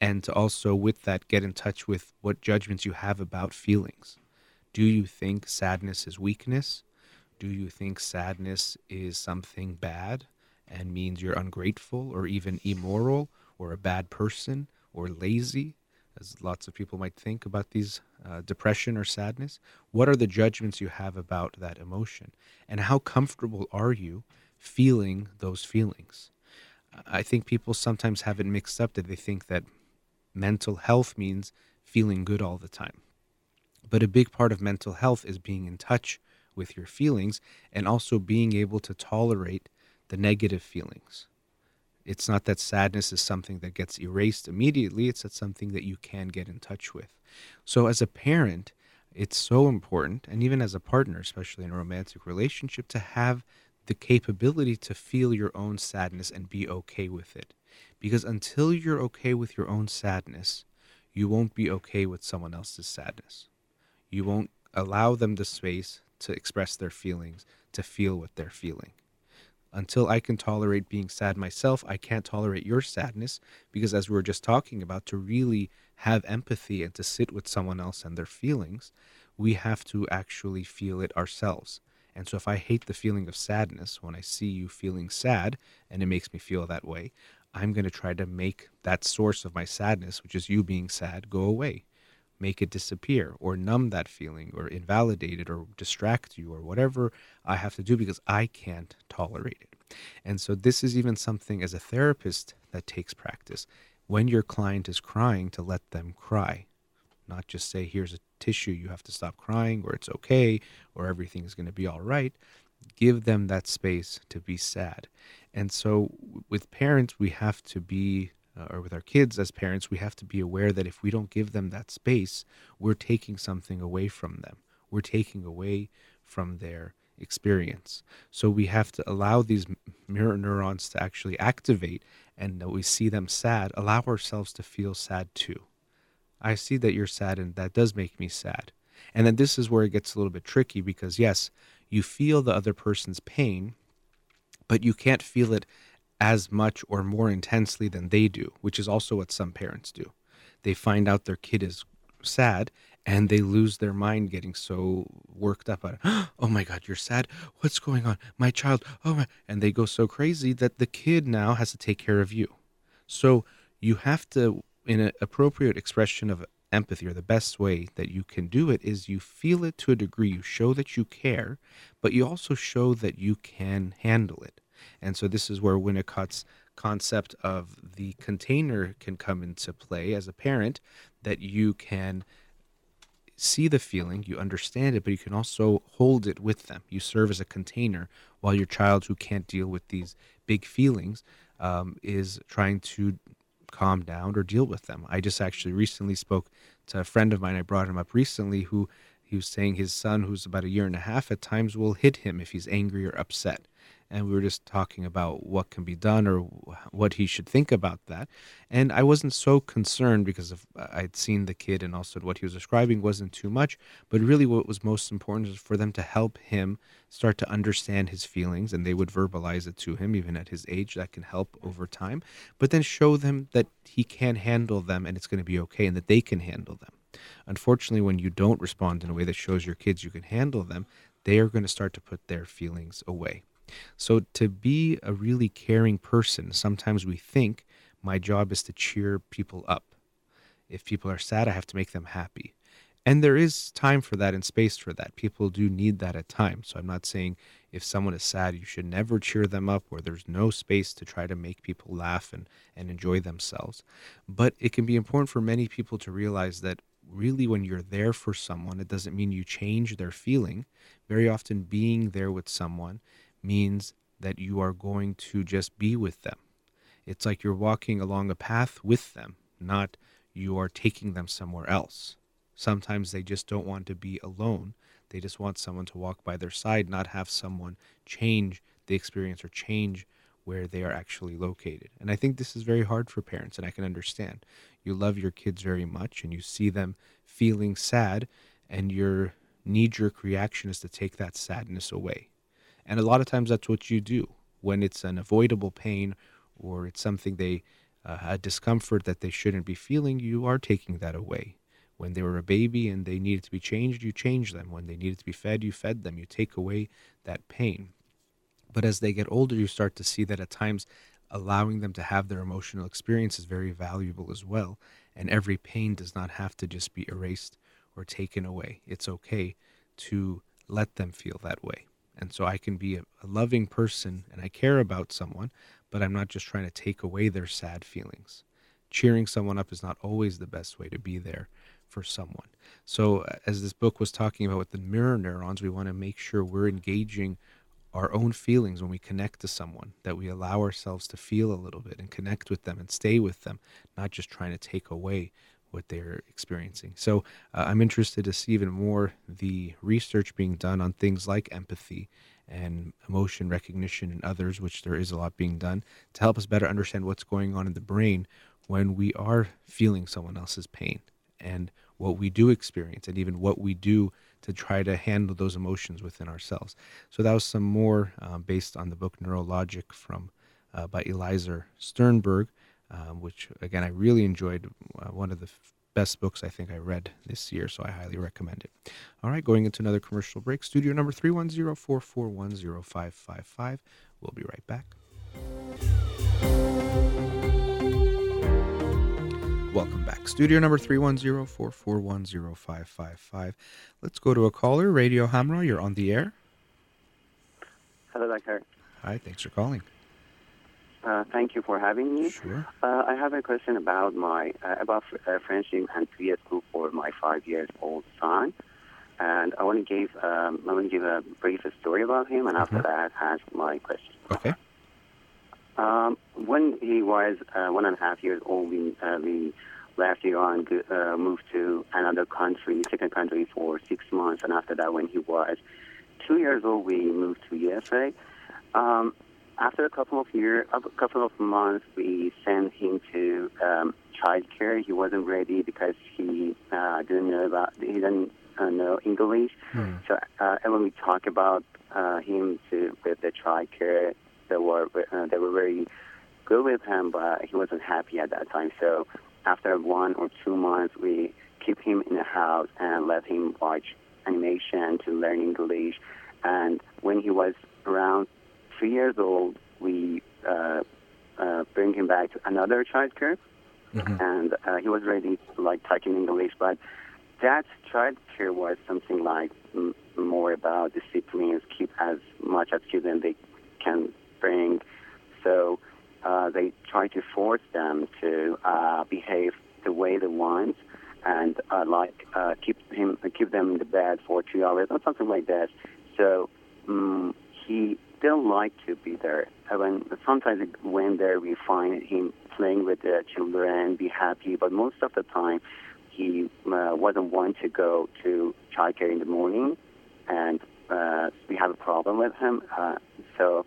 B: And to also, with that, get in touch with what judgments you have about feelings. Do you think sadness is weakness? Do you think sadness is something bad and means you're ungrateful or even immoral or a bad person or lazy, as lots of people might think about these uh, depression or sadness? What are the judgments you have about that emotion? And how comfortable are you feeling those feelings? I think people sometimes have it mixed up that they think that mental health means feeling good all the time. But a big part of mental health is being in touch with your feelings and also being able to tolerate the negative feelings. It's not that sadness is something that gets erased immediately, it's that something that you can get in touch with. So, as a parent, it's so important, and even as a partner, especially in a romantic relationship, to have the capability to feel your own sadness and be okay with it. Because until you're okay with your own sadness, you won't be okay with someone else's sadness. You won't allow them the space to express their feelings, to feel what they're feeling. Until I can tolerate being sad myself, I can't tolerate your sadness because, as we were just talking about, to really have empathy and to sit with someone else and their feelings, we have to actually feel it ourselves. And so, if I hate the feeling of sadness when I see you feeling sad and it makes me feel that way, I'm going to try to make that source of my sadness, which is you being sad, go away make it disappear or numb that feeling or invalidate it or distract you or whatever I have to do because I can't tolerate it. And so, this is even something as a therapist that takes practice. When your client is crying, to let them cry, not just say, here's a tissue, you have to stop crying, or it's okay, or everything is going to be all right. Give them that space to be sad. And so, with parents, we have to be uh, or with our kids as parents, we have to be aware that if we don't give them that space, we're taking something away from them. We're taking away from their experience. So we have to allow these mirror neurons to actually activate and that we see them sad, allow ourselves to feel sad too. I see that you're sad and that does make me sad. And then this is where it gets a little bit tricky because yes, you feel the other person's pain, but you can't feel it as much or more intensely than they do, which is also what some parents do. They find out their kid is sad and they lose their mind getting so worked up it. [gasps] Oh my God, you're sad. What's going on? My child. Oh my. And they go so crazy that the kid now has to take care of you. So you have to, in an appropriate expression of empathy, or the best way that you can do it is you feel it to a degree. You show that you care, but you also show that you can handle it. And so this is where Winnicott's concept of the container can come into play as a parent that you can see the feeling, you understand it, but you can also hold it with them. You serve as a container while your child who can't deal with these big feelings um, is trying to calm down or deal with them. I just actually recently spoke to a friend of mine. I brought him up recently who he was saying his son, who's about a year and a half, at times will hit him if he's angry or upset and we were just talking about what can be done or what he should think about that. And I wasn't so concerned because of, uh, I'd seen the kid and also what he was describing wasn't too much. But really, what was most important is for them to help him start to understand his feelings, and they would verbalize it to him, even at his age. That can help over time. But then show them that he can handle them and it's going to be okay, and that they can handle them. Unfortunately, when you don't respond in a way that shows your kids you can handle them, they are going to start to put their feelings away. So, to be a really caring person, sometimes we think my job is to cheer people up. If people are sad, I have to make them happy. And there is time for that and space for that. People do need that at times. So I'm not saying if someone is sad, you should never cheer them up where there's no space to try to make people laugh and, and enjoy themselves. But it can be important for many people to realize that really when you're there for someone, it doesn't mean you change their feeling. Very often, being there with someone means that you are going to just be with them. It's like you're walking along a path with them, not you are taking them somewhere else. Sometimes they just don't want to be alone. They just want someone to walk by their side, not have someone change the experience or change where they are actually located. And I think this is very hard for parents, and I can understand. You love your kids very much, and you see them feeling sad, and your knee jerk reaction is to take that sadness away. And a lot of times that's what you do when it's an avoidable pain or it's something they, uh, a discomfort that they shouldn't be feeling, you are taking that away. When they were a baby and they needed to be changed, you change them. When they needed to be fed, you fed them. You take away that pain. But as they get older, you start to see that at times allowing them to have their emotional experience is very valuable as well. And every pain does not have to just be erased or taken away. It's okay to let them feel that way. And so I can be a, a, loving person and I care about someone, but I'm not just trying to take away their sad feelings. Cheering someone up is not always the best way to be there for someone. So, uh, as this book was talking about with the mirror neurons, we want to make sure we're engaging our own feelings when we connect to someone, that we allow ourselves to feel a little bit and connect with them and stay with them, not just trying to take away what they're experiencing. So uh, I'm interested to see even more the research being done on things like empathy and emotion recognition and others, which there is a lot being done to help us better understand what's going on in the brain when we are feeling someone else's pain and what we do experience and even what we do to try to handle those emotions within ourselves. So that was some more uh, based on the book Neurologic from uh, by Eliezer Sternberg um, which again I really enjoyed. Uh, one of the f- best books I think I read this year, so I highly recommend it. All right, going into another commercial break. Studio number 310-441-0555. We'll be right back. Welcome back. Studio number 310-441-0555. Let's go to a caller. Radio Hamrah, you're on the air.
C: Hello, Doctor.
B: Hi, thanks for calling.
C: Uh, thank you for having me.
B: Sure.
C: Uh, I have a question about my uh, about uh, friendship and PS school for my five years old son, and I want to give um, I want to give a brief story about him, and after
B: Mhm.
C: that, ask my question.
B: Okay.
C: Um, when he was uh, one and a half years old, we uh, we left Iran, uh, moved to another country, second country for six months, and after that, when he was two years old, we moved to USA. Um, after a couple of years, a couple of months, we sent him to um, childcare. He wasn't ready because he uh, didn't know about he didn't uh, know English.
B: Hmm.
C: So uh, and when we talk about uh, him to with the childcare, they were uh, they were very good with him, but he wasn't happy at that time. So after one or two months, we keep him in the house and let him watch animation to learn English. And when he was around three years old, we uh, uh, bring him back to another childcare,
B: Mhm.
C: and uh, he was ready to like talking English, but that childcare was something like m- more about disciplines, keep as much as children they can bring. So uh, they try to force them to uh, behave the way they want, and uh, like uh, keep him keep them in the bed for two hours or something like that. So um, he didn't like to be there. When sometimes when there we find him playing with the children, and be happy, but most of the time he uh, wasn't want to go to childcare in the morning, and uh, we have a problem with him. Uh, so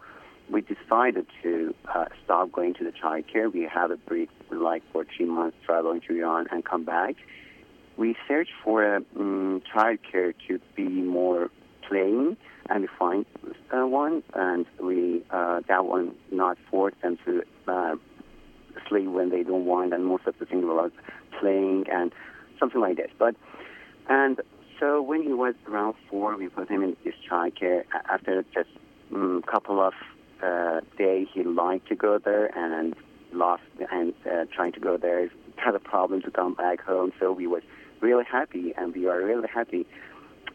C: we decided to uh, stop going to the childcare. We have a break, like for three months, traveling to Iran and come back. We searched for a um, childcare to be more playing, and we find uh, one, and we uh, that one not force them to uh, sleep when they don't want, and most of the things were playing and something like this. But and so when he was around four, we put him in this childcare. After just a um, couple of uh, days, he liked to go there and lost and uh, trying to go there had a problem to come back home. So we was really happy, and we are really happy.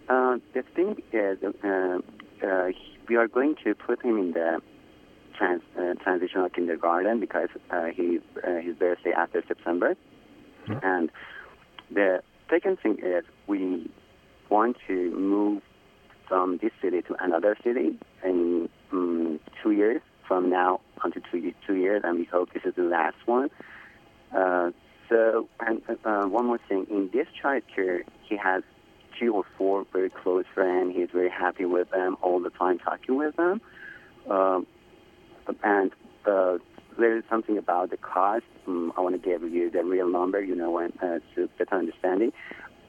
C: Uh, the thing is, uh, uh, we are going to put him in the trans, uh, transitional kindergarten because uh, he uh, his birthday after September,
B: Mhm.
C: and the second thing is we want to move from this city to another city in um, two years from now until two, two years, and we hope this is the last one. Uh, so, and uh, one more thing, in this child care, he has two or four very close friends. He's very happy with them all the time, talking with them. Um, and uh, there is something about the cost. Um, I want to give you the real number, you know, when, uh, to better understanding.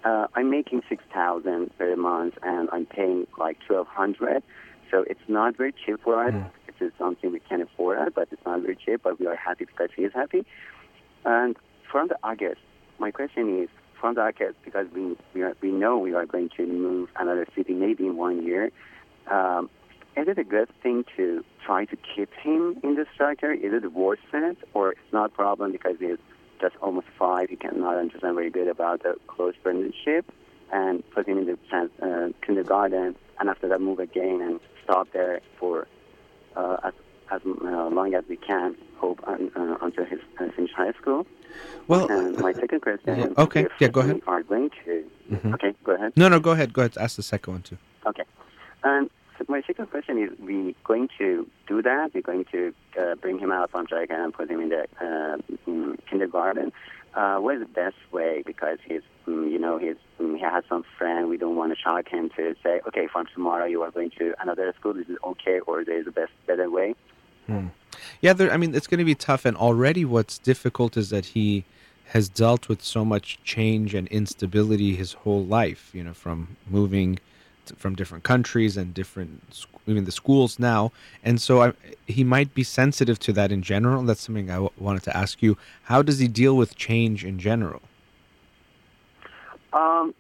C: Uh, I'm making six thousand per month, and I'm paying like twelve hundred. So it's not very cheap for us.
B: Mm.
C: It is something we can afford, but it's not very cheap. But we are happy because he is happy. And from the August, my question is from the August because we we, are, we know we are going to move another city maybe in one year. Um, is it a good thing to try to keep him in the structure? Is it worth it, or it's not a problem because he's just almost five? He cannot understand very good about the close friendship, and put him in the uh, kindergarten, and after that move again and stop there for uh, as as uh, long as we can. Hope un, uh, until he uh, finish high school.
B: Well,
C: and my second question.
B: Yeah, okay. Yeah, go
C: we
B: ahead.
C: Are going to.
B: Mhm.
C: Okay, go ahead.
B: no, no, go ahead. Go ahead. Ask the second one too.
C: Okay. And so my second question is, we going to do that? We're going to uh, bring him out from Jamaica and put him in the uh, mm, kindergarten. Uh, what is the best way? Because he's, mm, you know, he's, mm, he has some friend. We don't want to shock him to say, okay, from tomorrow you are going to another school. This is okay, or there is a best better way.
B: Yeah, there, I mean, it's going to be tough. And already what's difficult is that he has dealt with so much change and instability his whole life, you know, from moving to, from different countries and different, even the schools now. And so I, he might be sensitive to that in general. That's something I w- wanted to ask you. How does he deal with change in general?
C: Um,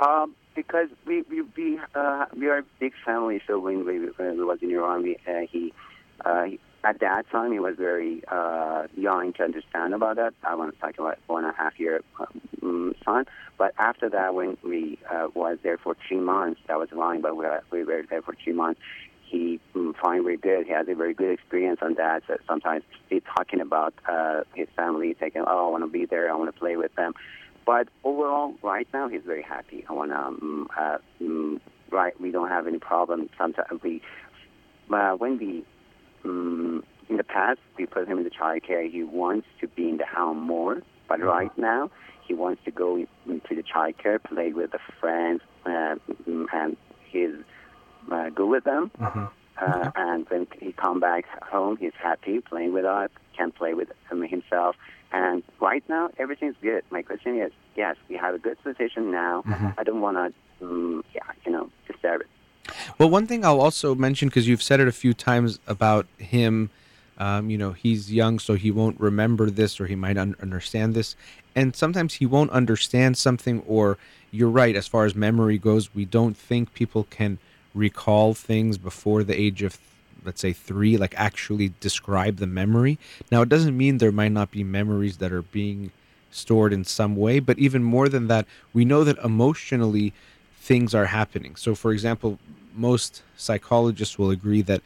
C: um, because we we we, uh, we are a big family. So when we, when was in Iran, we, uh, he, uh, at that time he was very uh, young to understand about that. I want to talk about one and a half year um, son. But after that, when we uh, was there for three months, that was lying, but we were, we were there for three months. He um, found very good. He has a very good experience on that. So sometimes he's talking about uh, his family, thinking, "Oh, I want to be there. I want to play with them." But overall, right now, he's very happy. I want to, um, uh, um, right, we don't have any problem. Sometimes we, uh, when we, um, in the past, we put him in the child care. He wants to be in the home more. But right now, he wants to go into the child care, play with the friends, uh, mm, and he's uh, good with them.
B: Mhm.
C: Uh, and when he come back home, he's happy playing with us, can play with him himself. And right now, everything's good. My question is, yes, we have a good position now.
B: Mhm.
C: I don't want to, um, yeah, you know, disturb it.
B: Well, one thing I'll also mention because you've said it a few times about him, um, you know, he's young, so he won't remember this or he might un- understand this, and sometimes he won't understand something. Or you're right, as far as memory goes, we don't think people can recall things before the age of, let's say, three, like actually describe the memory. Now, it doesn't mean there might not be memories that are being stored in some way, but even more than that, we know that emotionally things are happening. So, for example, most psychologists will agree that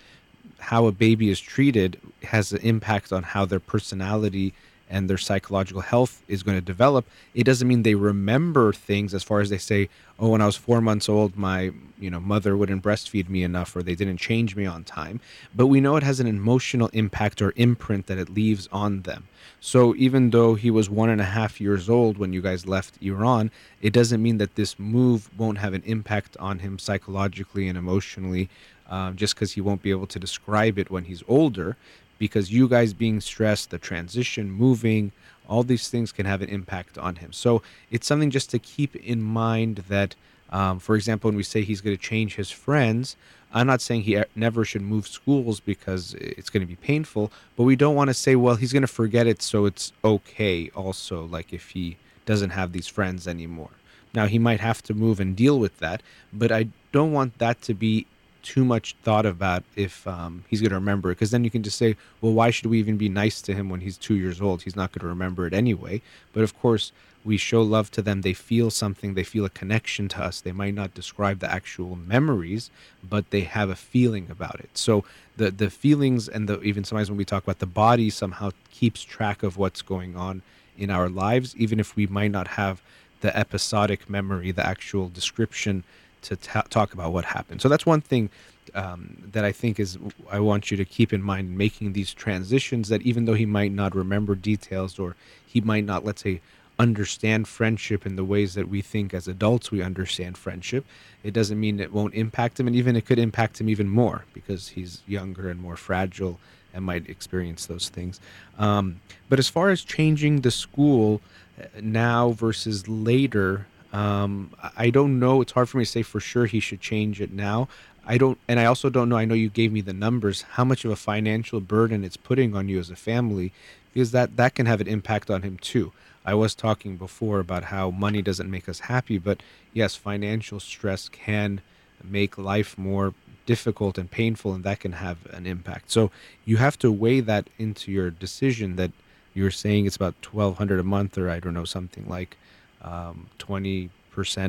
B: how a baby is treated has an impact on how their personality and their psychological health is going to develop. It doesn't mean they remember things as far as they say, "Oh, when I was 4 months old, my, you know, mother wouldn't breastfeed me enough or they didn't change me on time." But we know it has an emotional impact or imprint that it leaves on them. So even though he was one and a half years old when you guys left Iran, it doesn't mean that this move won't have an impact on him psychologically and emotionally, um, just because he won't be able to describe it when he's older. Because you guys being stressed, the transition, moving, all these things can have an impact on him. So it's something just to keep in mind that, um, for example, when we say he's going to change his friends, I'm not saying he never should move schools because it's going to be painful, but we don't want to say, well, he's going to forget it, so it's okay also, like if he doesn't have these friends anymore. Now, he might have to move and deal with that, but I don't want that to be too much thought about if um, he's going to remember it, because then you can just say, well, why should we even be nice to him when he's two years old? He's not going to remember it anyway. But of course, we show love to them, they feel something, they feel a connection to us. They might not describe the actual memories, but they have a feeling about it. So the the feelings and the even sometimes when we talk about the body somehow keeps track of what's going on in our lives, even if we might not have the episodic memory, the actual description to ta talk about what happened. So that's one thing um, that I think is I want you to keep in mind making these transitions. That even though he might not remember details or he might not, let's say, understand friendship in the ways that we think as adults we understand friendship, it doesn't mean it won't impact him, and even it could impact him even more because he's younger and more fragile and might experience those things. Um, but as far as changing the school uh, now versus later, um, I don't know. It's hard for me to say for sure he should change it now. I don't, and I also don't know. I know you gave me the numbers, how much of a financial burden it's putting on you as a family, because that that can have an impact on him too. I was talking before about how money doesn't make us happy, but yes, financial stress can make life more difficult and painful, and that can have an impact. So you have to weigh that into your decision. That you're saying it's about twelve hundred a month, or I don't know, something like um, 20%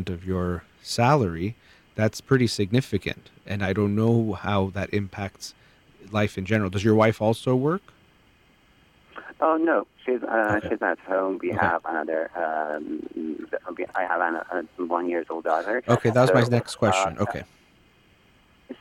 B: of your salary, that's pretty significant. And I don't know how that impacts life in general. Does your wife also work?
C: Oh no, she's uh, okay. she's at home. We okay. have another. Um, I have an, a one years old daughter.
B: Okay, that was so, my next question. Uh, okay.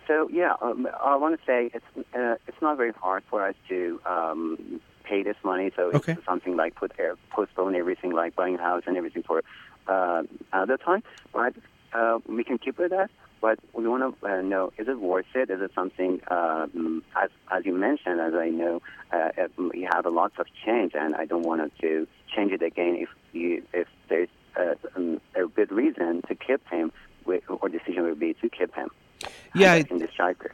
C: So yeah, um, I want to say it's uh, it's not very hard for us to um, pay this money. So okay. it's something like put uh, postpone everything, like buying a house and everything for uh, another time. But uh, we can keep with that. But we want to uh, know: is it worth it? Is it something? Um, as as you mentioned, as I know, uh, you have a lot of change, and I don't want to change it again. If you if there's uh, um, a good reason to keep him, or decision would be to keep him.
B: Yeah, in.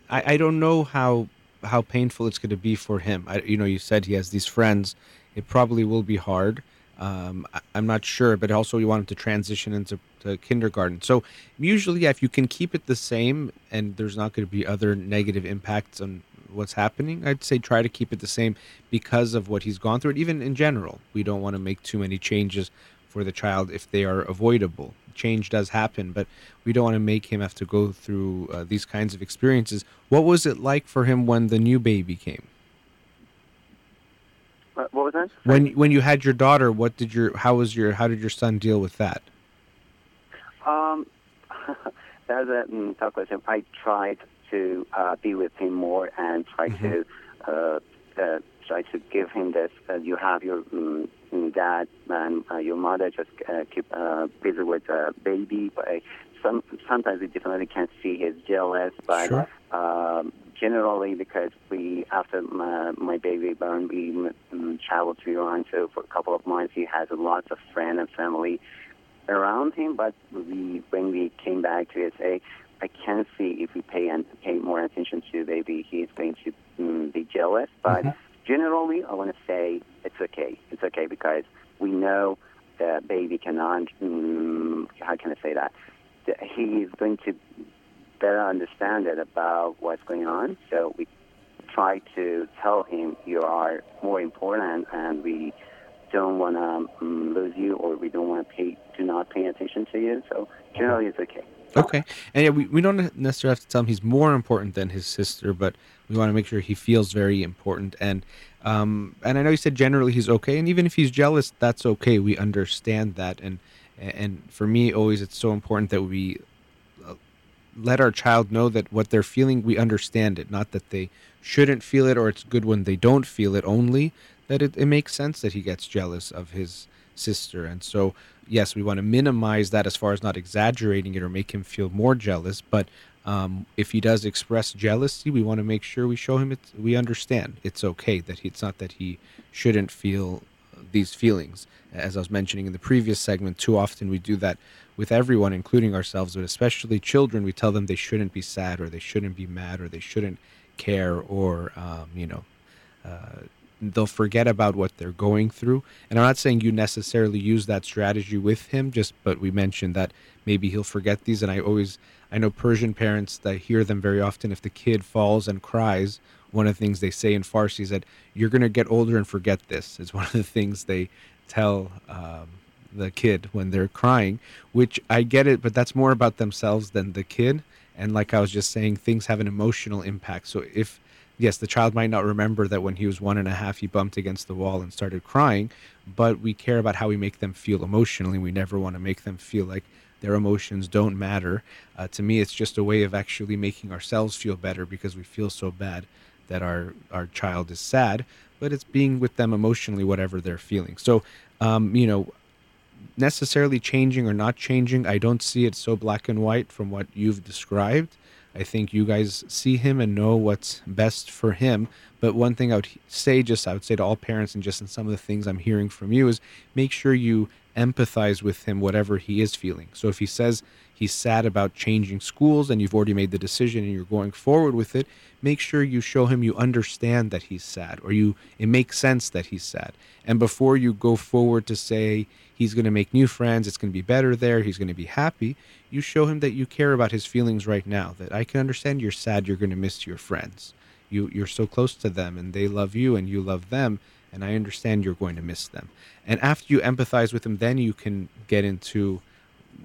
B: I, I don't know how how painful it's going to be for him. I, you know, you said he has these friends. It probably will be hard. Um, I, am not sure, but also you want him to transition into kindergarten. So usually, yeah, if you can keep it the same and there's not going to be other negative impacts on what's happening, I'd say try to keep it the same because of what he's gone through. And even in general, we don't want to make too many changes for the child if they are avoidable change does happen, but we don't want to make him have to go through uh, these kinds of experiences. What was it like for him when the new baby came?
C: What was that?
B: When when you had your daughter, what did your how was your how did your son deal with that?
C: Um, [laughs] that's a mm, tough question. I tried to uh, be with him more and try mm-hmm. to uh, uh, try to give him this. Uh, you have your um, dad and uh, your mother just uh, keep uh, busy with the baby. But some sometimes we definitely can't see he's jealous, but sure. um, generally because we after my, my baby born, we um, traveled to Iran. So for a couple of months, he has lots of friends and family around him. But we when we came back to SA. I can see if we pay and pay more attention to baby, he's going to um, be jealous. But mm-hmm generally, I want to say it's okay. It's okay because we know the baby cannot. Mm, how can I say that? He is going to better understand it about what's going on. So we try to tell him you are more important, and we don't want to um, lose you, or we don't want to pay, do not pay attention to you. So generally, it's okay.
B: Okay, and yeah, we, we don't necessarily have to tell him he's more important than his sister, but we want to make sure he feels very important. And um, and I know you said generally he's okay, and even if he's jealous, that's okay. We understand that, and and for me, always it's so important that we uh, let our child know that what they're feeling, we understand it. Not that they shouldn't feel it, or it's good when they don't feel it. Only that it, it makes sense that he gets jealous of his sister. And so, yes, we want to minimize that as far as not exaggerating it or make him feel more jealous. But um, if he does express jealousy, we want to make sure we show him it. We understand it's okay that he, it's not that he shouldn't feel these feelings. As I was mentioning in the previous segment, too often we do that with everyone, including ourselves, but especially children. We tell them they shouldn't be sad or they shouldn't be mad or they shouldn't care or um, you know uh, they'll forget about what they're going through. And I'm not saying you necessarily use that strategy with him, just but we mentioned that maybe he'll forget these. And I always, I know Persian parents that hear them very often. If the kid falls and cries, one of the things they say in Farsi is that you're going to get older and forget this. Is one of the things they tell um, the kid when they're crying, which I get it, but that's more about themselves than the kid. And like I was just saying, things have an emotional impact. So if yes, the child might not remember that when he was one and a half, he bumped against the wall and started crying, but we care about how we make them feel emotionally. We never want to make them feel like their emotions don't matter. Uh, to me, it's just a way of actually making ourselves feel better because we feel so bad that our, our child is sad, but it's being with them emotionally, whatever they're feeling. So, um, you know, necessarily changing or not changing, I don't see it so black and white from what you've described. I think you guys see him and know what's best for him. But one thing I would say, just I would say to all parents, and just in some of the things I'm hearing from you, is make sure you empathize with him, whatever he is feeling. So if he says he's sad about changing schools and you've already made the decision and you're going forward with it, make sure you show him you understand that he's sad or you it makes sense that he's sad. And before you go forward to say he's going to make new friends, it's going to be better there, he's going to be happy, you show him that you care about his feelings right now, that I can understand you're sad, you're going to miss your friends. You you're so close to them and they love you and you love them and I understand you're going to miss them. And after you empathize with them, then you can get into,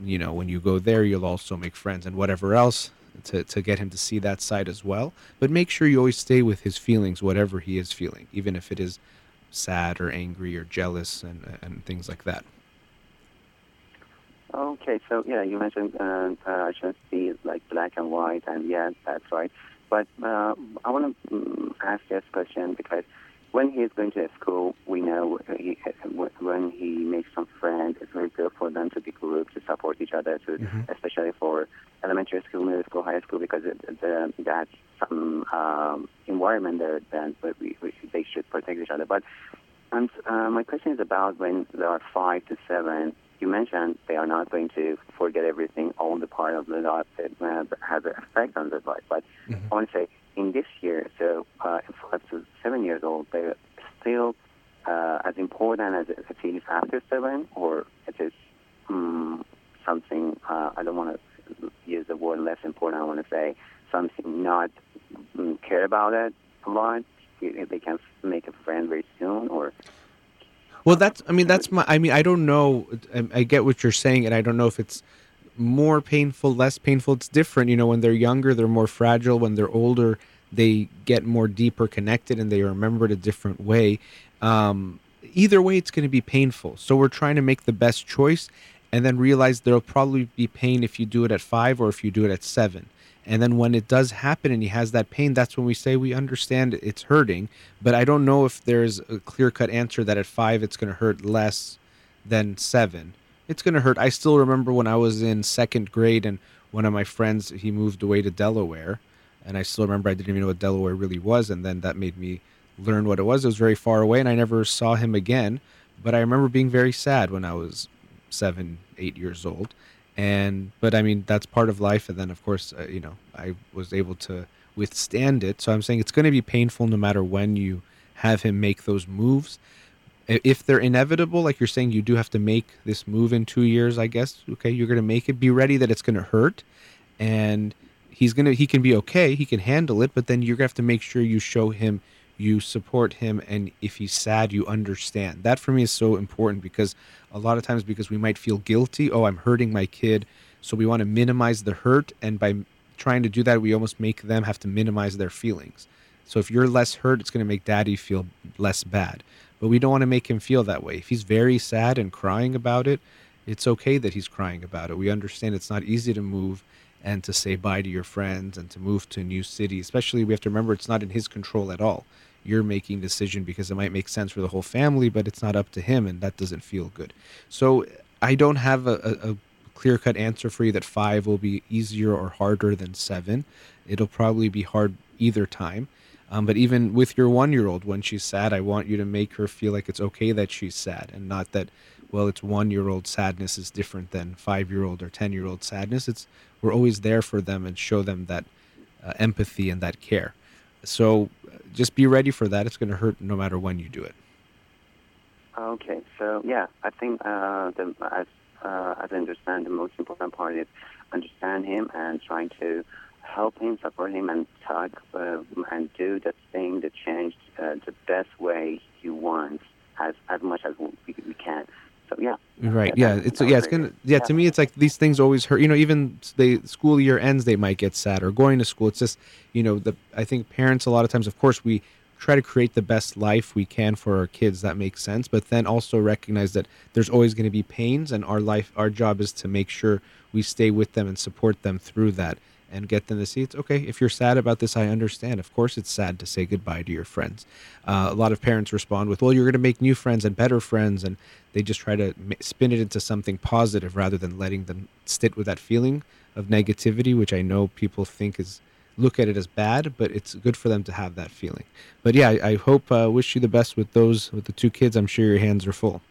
B: you know, when you go there, you'll also make friends and whatever else to, to get him to see that side as well. But make sure you always stay with his feelings, whatever he is feeling, even if it is sad or angry or jealous and, and things like that.
C: Okay, so yeah, you mentioned uh, uh, I should see like black and white, and yeah, that's right. But uh, I want to um, ask this question because when he is going to school, we know he, when he makes some friends, it's very good for them to be group to support each other, to, mm-hmm. especially for elementary school, middle school, high school, because it, the, that's some um, environment there that we, we, they should protect each other. But and, uh, my question is about when they are five to seven. You mentioned they are not going to forget everything, all the part of the life that has an effect on their life. But mm-hmm. I want to say in this year, so uh, five to seven years old, they're still uh, as important as it is after seven, or it is um, something, uh, I don't want to use the word less important, I want to say something not um, care about it a lot. They can make a friend very soon, or
B: well, that's. I mean, that's my. I mean, I don't know. I, I get what you're saying, and I don't know if it's more painful, less painful. It's different. You know, when they're younger, they're more fragile. When they're older, they get more deeper connected and they remember it a different way. Um, either way, it's going to be painful. So we're trying to make the best choice and then realize there'll probably be pain if you do it at five or if you do it at seven. And then when it does happen and he has that pain, that's when we say we understand it's hurting. But I don't know if there's a clear cut answer that at five it's going to hurt less than seven it's going to hurt. I still remember when I was in second grade and one of my friends, he moved away to Delaware. And I still remember I didn't even know what Delaware really was. And then that made me learn what it was. It was very far away and I never saw him again. But I remember being very sad when I was seven, eight years old. And, but I mean, that's part of life. And then, of course, uh, you know, I was able to withstand it. So I'm saying it's going to be painful no matter when you have him make those moves if they're inevitable, like you're saying, you do have to make this move in two years. I guess okay, you're gonna make it. Be ready that it's gonna hurt, and he's gonna he can be okay. He can handle it, but then you're gonna have to make sure you show him you support him and if he's sad you understand that for me is so important because a lot of times because we might feel guilty oh i'm hurting my kid so we want to minimize the hurt and by trying to do that we almost make them have to minimize their feelings so if you're less hurt it's going to make daddy feel less bad but we don't want to make him feel that way. If he's very sad and crying about it, it's okay that he's crying about it. We understand it's not easy to move and to say bye to your friends and to move to a new city. Especially, we have to remember it's not in his control at all. You're making decision because it might make sense for the whole family, but it's not up to him, and that doesn't feel good. So I don't have a, a, a clear cut answer for you that five will be easier or harder than seven. It'll probably be hard either time. Um, but even with your one year old, when she's sad, I want you to make her feel like it's okay that she's sad and not that, well, it's one year old sadness is different than five year old or 10 year old sadness. It's We're always there for them and show them that uh, empathy and that care. So uh, just be ready for that. It's going to hurt no matter when you do it.
C: Okay, so yeah, I think uh, the, as, uh, as I understand, the most important part is understand him and trying to help him, support him, and talk uh, and do the thing, the change, uh, the best way he wants, as as much as we, we can. So yeah,
B: Right. Yeah. It's yeah. It's gonna. Yeah. To me, it's like these things always hurt. You know, even the school year ends, they might get sad or going to school. It's just, you know, the. I think parents a lot of times, of course, we try to create the best life we can for our kids. That makes sense. But then also recognize that there's always going to be pains, and our life, our job is to make sure we stay with them and support them through that and get them to see it's okay. If you're sad about this, I understand. Of course, it's sad to say goodbye to your friends. Uh, a lot of parents respond with, well, you're going to make new friends and better friends. And they just try to spin it into something positive rather than letting them sit with that feeling of negativity, which I know people think is look at it as bad, but it's good for them to have that feeling. But yeah, I, I hope, uh, wish you the best with those, with the two kids. I'm sure your hands are full.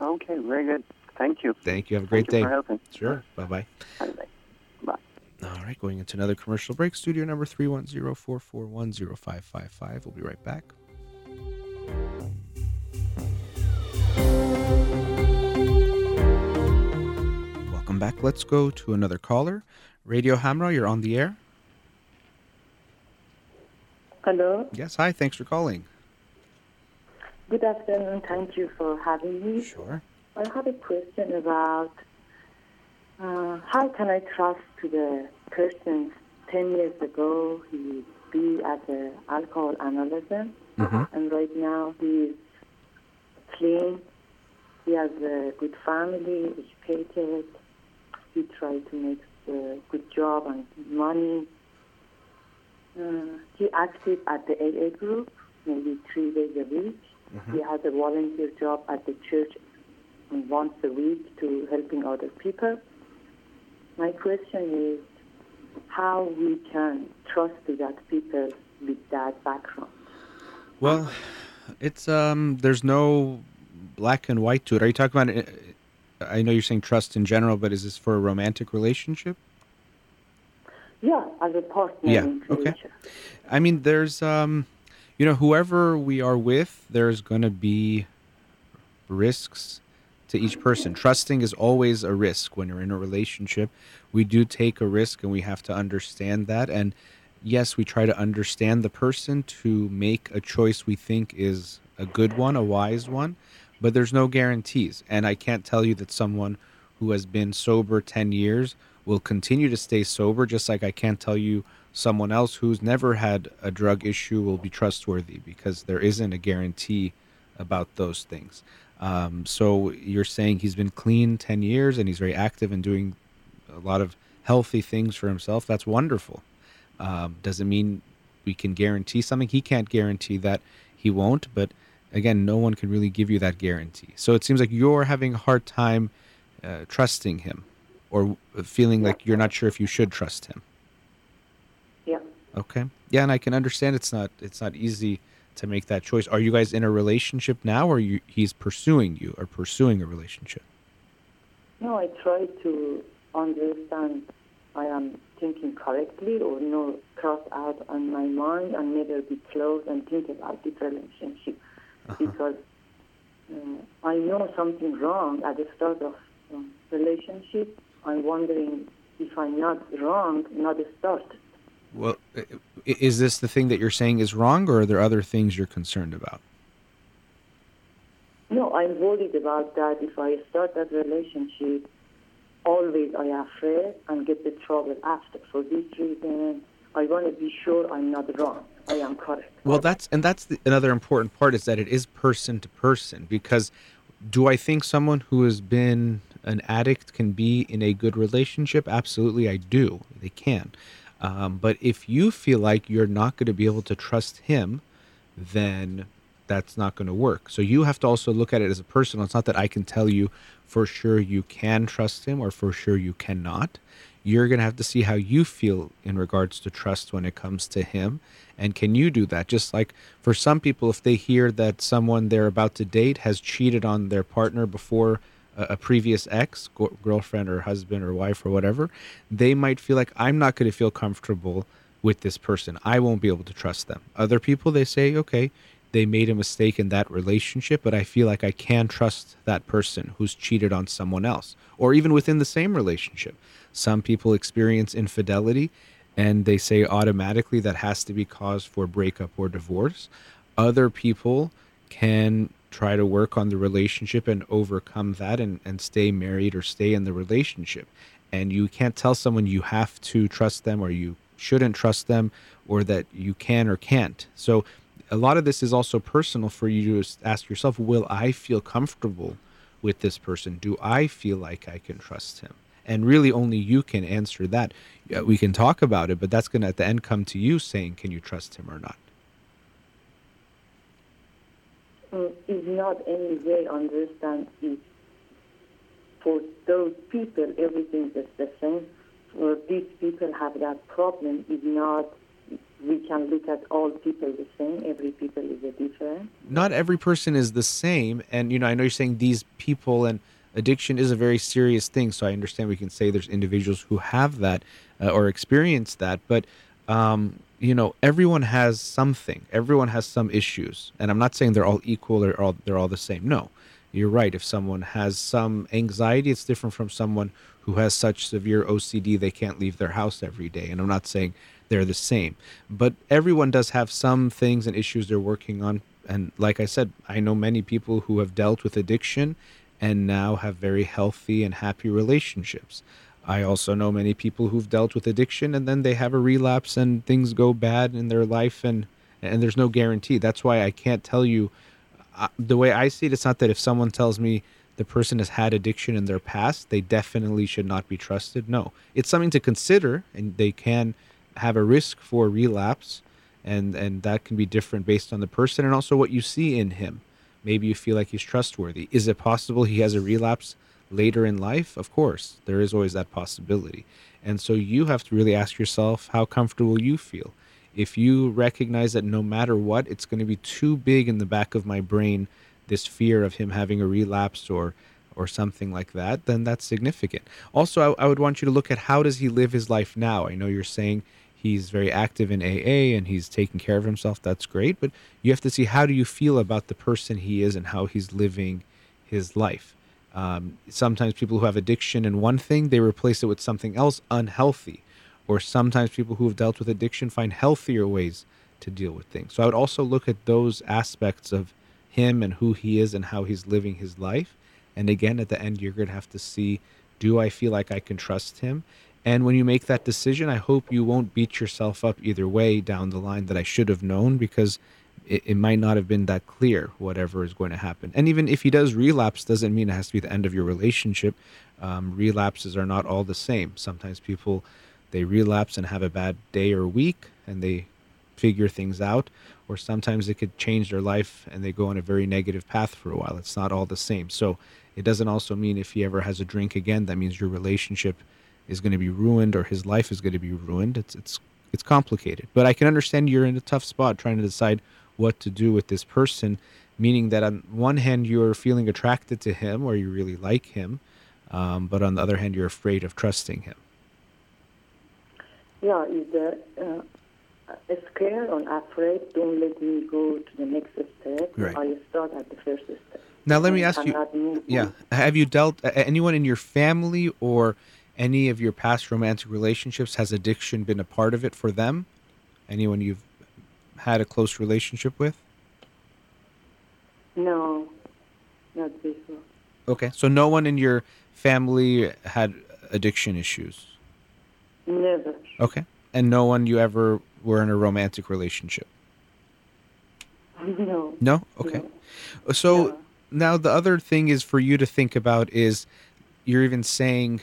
C: Okay, very good. Thank you.
B: Thank you. Have a great
C: Thank
B: day.
C: you for helping.
B: Sure. Bye bye. All right, going into another commercial break. Studio number 310 441 0555. We'll be right back. Welcome back. Let's go to another caller. Radio Hamrah, you're on the air.
D: Hello.
B: Yes, hi. Thanks for calling.
D: Good afternoon. Thank you for having me.
B: Sure.
D: I have a question about uh, how can I trust to the person 10 years ago he be at the alcohol analysis
B: hmm
D: and right now he's clean. He has a good family, educated. He tried to make a good job and money. Uh, he active at the AA group, maybe three days a week.
B: Mm-hmm.
D: He has a volunteer job at the church once a week to helping other people. My question is how we can trust that people with that background.
B: Well, it's um. There's no black and white to it. Are you talking about? uh, I know you're saying trust in general, but is this for a romantic relationship?
D: Yeah, as a partner
B: Yeah, okay. I mean, there's um, you know, whoever we are with, there's gonna be risks to each person. Trusting is always a risk when you're in a relationship. We do take a risk, and we have to understand that. And yes, we try to understand the person to make a choice we think is a good one, a wise one. But there's no guarantees, and I can't tell you that someone who has been sober 10 years will continue to stay sober, just like I can't tell you someone else who's never had a drug issue will be trustworthy because there isn't a guarantee about those things. Um, so you're saying he's been clean 10 years and he's very active and doing a lot of healthy things for himself. That's wonderful. Um, doesn't mean we can guarantee something? He can't guarantee that he won't, but again, no one can really give you that guarantee. So it seems like you're having a hard time uh, trusting him or feeling like you're not sure if you should trust him.
D: Yeah.
B: Okay. Yeah, and I can understand it's not it's not easy to make that choice. Are you guys in a relationship now or you he's pursuing you or pursuing a relationship?
D: No, I try to understand I am thinking correctly or you no cross out on my mind and never be close and think about this relationship because uh, I know something wrong at the start of um, relationship. I'm wondering if I'm not wrong, not the start.
B: Well, is this the thing that you're saying is wrong or are there other things you're concerned about?
D: No, I'm worried about that. If I start that relationship, always I am afraid and get the trouble after. For this reason, I want to be sure I'm not wrong. I am correct.
B: Well, that's and that's the, another important part is that it is person to person because do I think someone who has been an addict can be in a good relationship? Absolutely, I do. They can. Um, but if you feel like you're not going to be able to trust him, then that's not going to work. So you have to also look at it as a person. It's not that I can tell you for sure you can trust him or for sure you cannot. You're going to have to see how you feel in regards to trust when it comes to him. And can you do that? Just like for some people, if they hear that someone they're about to date has cheated on their partner before a, previous ex, girlfriend or husband or wife or whatever, they might feel like, I'm not going to feel comfortable with this person. I won't be able to trust them. Other people, they say, okay, they made a mistake in that relationship, but I feel like I can trust that person who's cheated on someone else, or even within the same relationship. Some people experience infidelity and they say automatically that has to be cause for breakup or divorce. Other people can try to work on the relationship and overcome that and, and stay married or stay in the relationship. And you can't tell someone you have to trust them or you shouldn't trust them or that you can or can't. So a lot of this is also personal for you to ask yourself, will I feel comfortable with this person? Do I feel like I can trust him? And really only you can answer that. We can talk about it, but that's going to at the end come to you saying, can you trust him or not?
D: Mm, is not any way understand if for those people everything is the same. Or these people have that problem. Is not we can look at all people the same. Every people is a different.
B: Not every person is the same. And you know i know you're saying these people and addiction is a very serious thing. So i understand we can say there's individuals who have that uh, or experience that. But um, you know everyone has something. Everyone has some issues. And i'm not saying they're all equal or all, they're all the same. No you're right. If someone has some anxiety it's different from someone who has such severe ocd they can't leave their house every day. And i'm not saying they're the same. But everyone does have some things and issues they're working on. And like i said i know many people who have dealt with addiction and now have very healthy and happy relationships I also know many people who've dealt with addiction and then they have a relapse and things go bad in their life and and there's no guarantee. That's why I can't tell you uh, the way I see it it's not that if someone tells me the person has had addiction in their past, they definitely should not be trusted. No. It's something to consider and they can have a risk for relapse and and that can be different based on the person and also what you see in him. Maybe you feel like he's trustworthy. Is it possible he has a relapse later in life, of course, there is always that possibility. And so you have to really ask yourself how comfortable you feel. If you recognize that no matter what, it's going to be too big in the back of my brain, this fear of him having a relapse or or something like that, then that's significant. Also, I, I would want you to look at how does he live his life now. I know you're saying he's very active in AA and he's taking care of himself. That's great, but you have to see how do you feel about the person he is and how he's living his life. Um, sometimes people who have addiction in one thing, they replace it with something else unhealthy. Or sometimes people who have dealt with addiction find healthier ways to deal with things. So I would also look at those aspects of him and who he is and how he's living his life. And again, at the end, you're going to have to see do I feel like I can trust him? And when you make that decision, I hope you won't beat yourself up either way down the line that I should have known because it, it might not have been that clear whatever is going to happen. And even if he does relapse doesn't mean it has to be the end of your relationship. Um, relapses are not all the same. Sometimes people they relapse and have a bad day or week and they figure things out or sometimes it could change their life and they go on a very negative path for a while. It's not all the same. So it doesn't also mean if he ever has a drink again that means your relationship is going to be ruined or his life is going to be ruined. It's it's it's complicated. But i can understand you're in a tough spot trying to decide what to do with this person, meaning that on one hand you're feeling attracted to him or you really like him, um, but on the other hand you're afraid of trusting him.
D: Yeah, is uh, scared or afraid? Don't let me go to the next step. Right. I start at the first step.
B: Now let me ask you. Yeah, have you dealt anyone in your family or any of your past romantic relationships has addiction been a part of it for them? Anyone you've had a close relationship with?
D: No, not before.
B: Okay, so no one in your family had addiction issues?
D: Never.
B: Okay, and no one you ever were in a romantic relationship?
D: No.
B: No? Okay. No. So no. now the other thing is for you to think about is you're even saying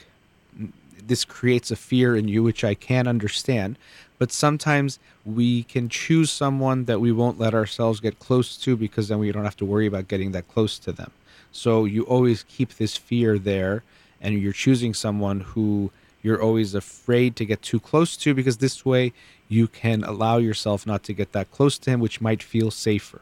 B: this creates a fear in you, which I can understand but sometimes we can choose someone that we won't let ourselves get close to because then we don't have to worry about getting that close to them. So you always keep this fear there and you're choosing someone who you're always afraid to get too close to because this way you can allow yourself not to get that close to him, which might feel safer.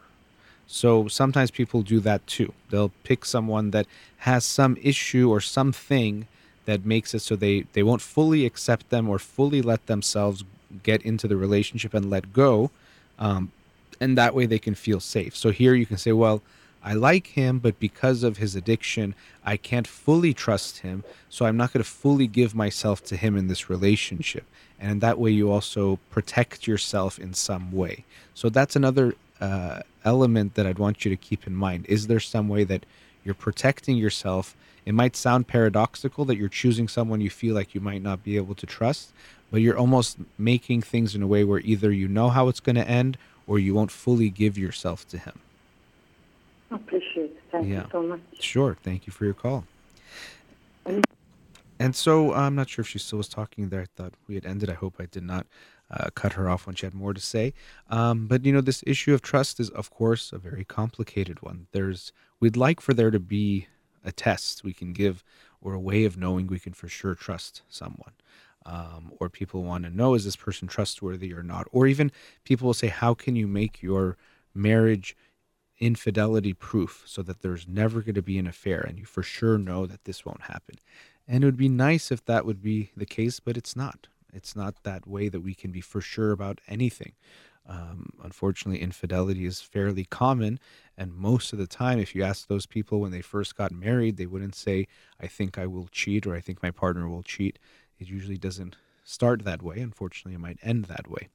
B: So sometimes people do that too. They'll pick someone that has some issue or something that makes it so they, they won't fully accept them or fully let themselves get into the relationship and let go. Um, and that way they can feel safe. So here you can say, well, I like him, but because of his addiction, I can't fully trust him. So I'm not going to fully give myself to him in this relationship. And in that way, you also protect yourself in some way. So that's another uh, element that I'd want you to keep in mind. Is there some way that you're protecting yourself? It might sound paradoxical that you're choosing someone you feel like you might not be able to trust, but you're almost making things in a way where either you know how it's going to end or you won't fully give yourself to him.
D: Appreciate it. Thank
B: Yeah.
D: you so much.
B: Sure. Thank you for your call. And so I'm not sure if she still was talking there. I thought we had ended. I hope I did not uh, cut her off when she had more to say. Um, but you know, this issue of trust is, of course, a very complicated one. There's we'd like for there to be a test we can give or a way of knowing we can for sure trust someone. Um, or people want to know is this person trustworthy or not? Or even people will say, how can you make your marriage infidelity proof so that there's never going to be an affair and you for sure know that this won't happen. And it would be nice if that would be the case, but it's not. It's not that way that we can be for sure about anything. Um, unfortunately, infidelity is fairly common. And most of the time, if you ask those people when they first got married, they wouldn't say, I think I will cheat or I think my partner will cheat. It usually doesn't start that way. Unfortunately, it might end that way.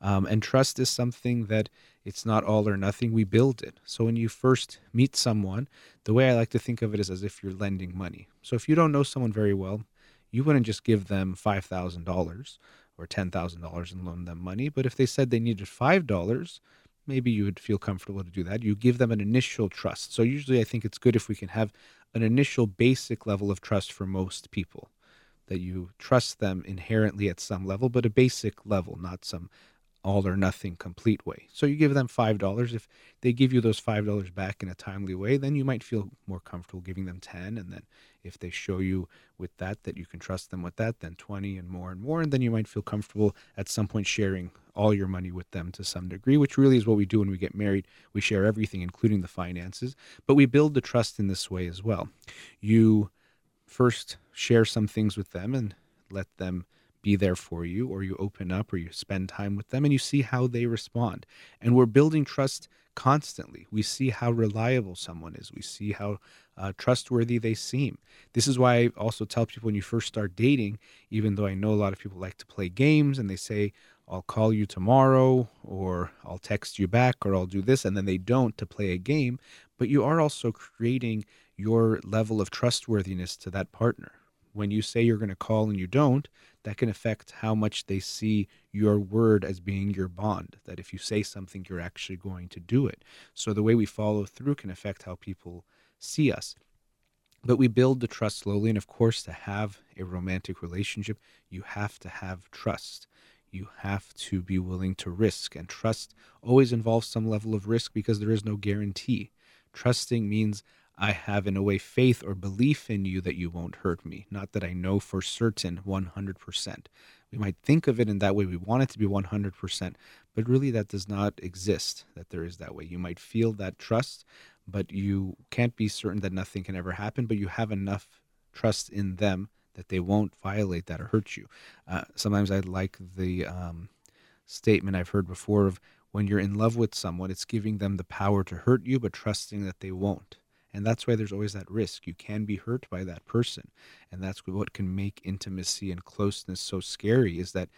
B: Um, and trust is something that it's not all or nothing. We build it. So when you first meet someone, the way I like to think of it is as if you're lending money. So if you don't know someone very well, you wouldn't just give them $5,000 or $10,000 and loan them money. But if they said they needed $5, maybe you would feel comfortable to do that. You give them an initial trust. So usually I think it's good if we can have an initial basic level of trust for most people that you trust them inherently at some level, but a basic level, not some all or nothing complete way. So you give them $5. If they give you those $5 back in a timely way, then you might feel more comfortable giving them 10 and then if they show you with that that you can trust them with that, then 20 and more and more and then you might feel comfortable at some point sharing all your money with them to some degree, which really is what we do when we get married. We share everything including the finances, but we build the trust in this way as well. You first share some things with them and let them be there for you, or you open up or you spend time with them and you see how they respond. And we're building trust constantly. We see how reliable someone is, we see how uh, trustworthy they seem. This is why I also tell people when you first start dating, even though I know a lot of people like to play games and they say, I'll call you tomorrow, or I'll text you back, or I'll do this, and then they don't to play a game. But you are also creating your level of trustworthiness to that partner. When you say you're going to call and you don't, that can affect how much they see your word as being your bond. That if you say something, you're actually going to do it. So the way we follow through can affect how people see us. But we build the trust slowly. And of course, to have a romantic relationship, you have to have trust. You have to be willing to risk. And trust always involves some level of risk because there is no guarantee. Trusting means I have, in a way, faith or belief in you that you won't hurt me, not that I know for certain 100%. We might think of it in that way. We want it to be 100%, but really that does not exist, that there is that way. You might feel that trust, but you can't be certain that nothing can ever happen, but you have enough trust in them that they won't violate that or hurt you. Uh, sometimes I like the um, statement I've heard before of when you're in love with someone, it's giving them the power to hurt you, but trusting that they won't. And that's why there's always that risk. You can be hurt by that person. And that's what can make intimacy and closeness so scary is that,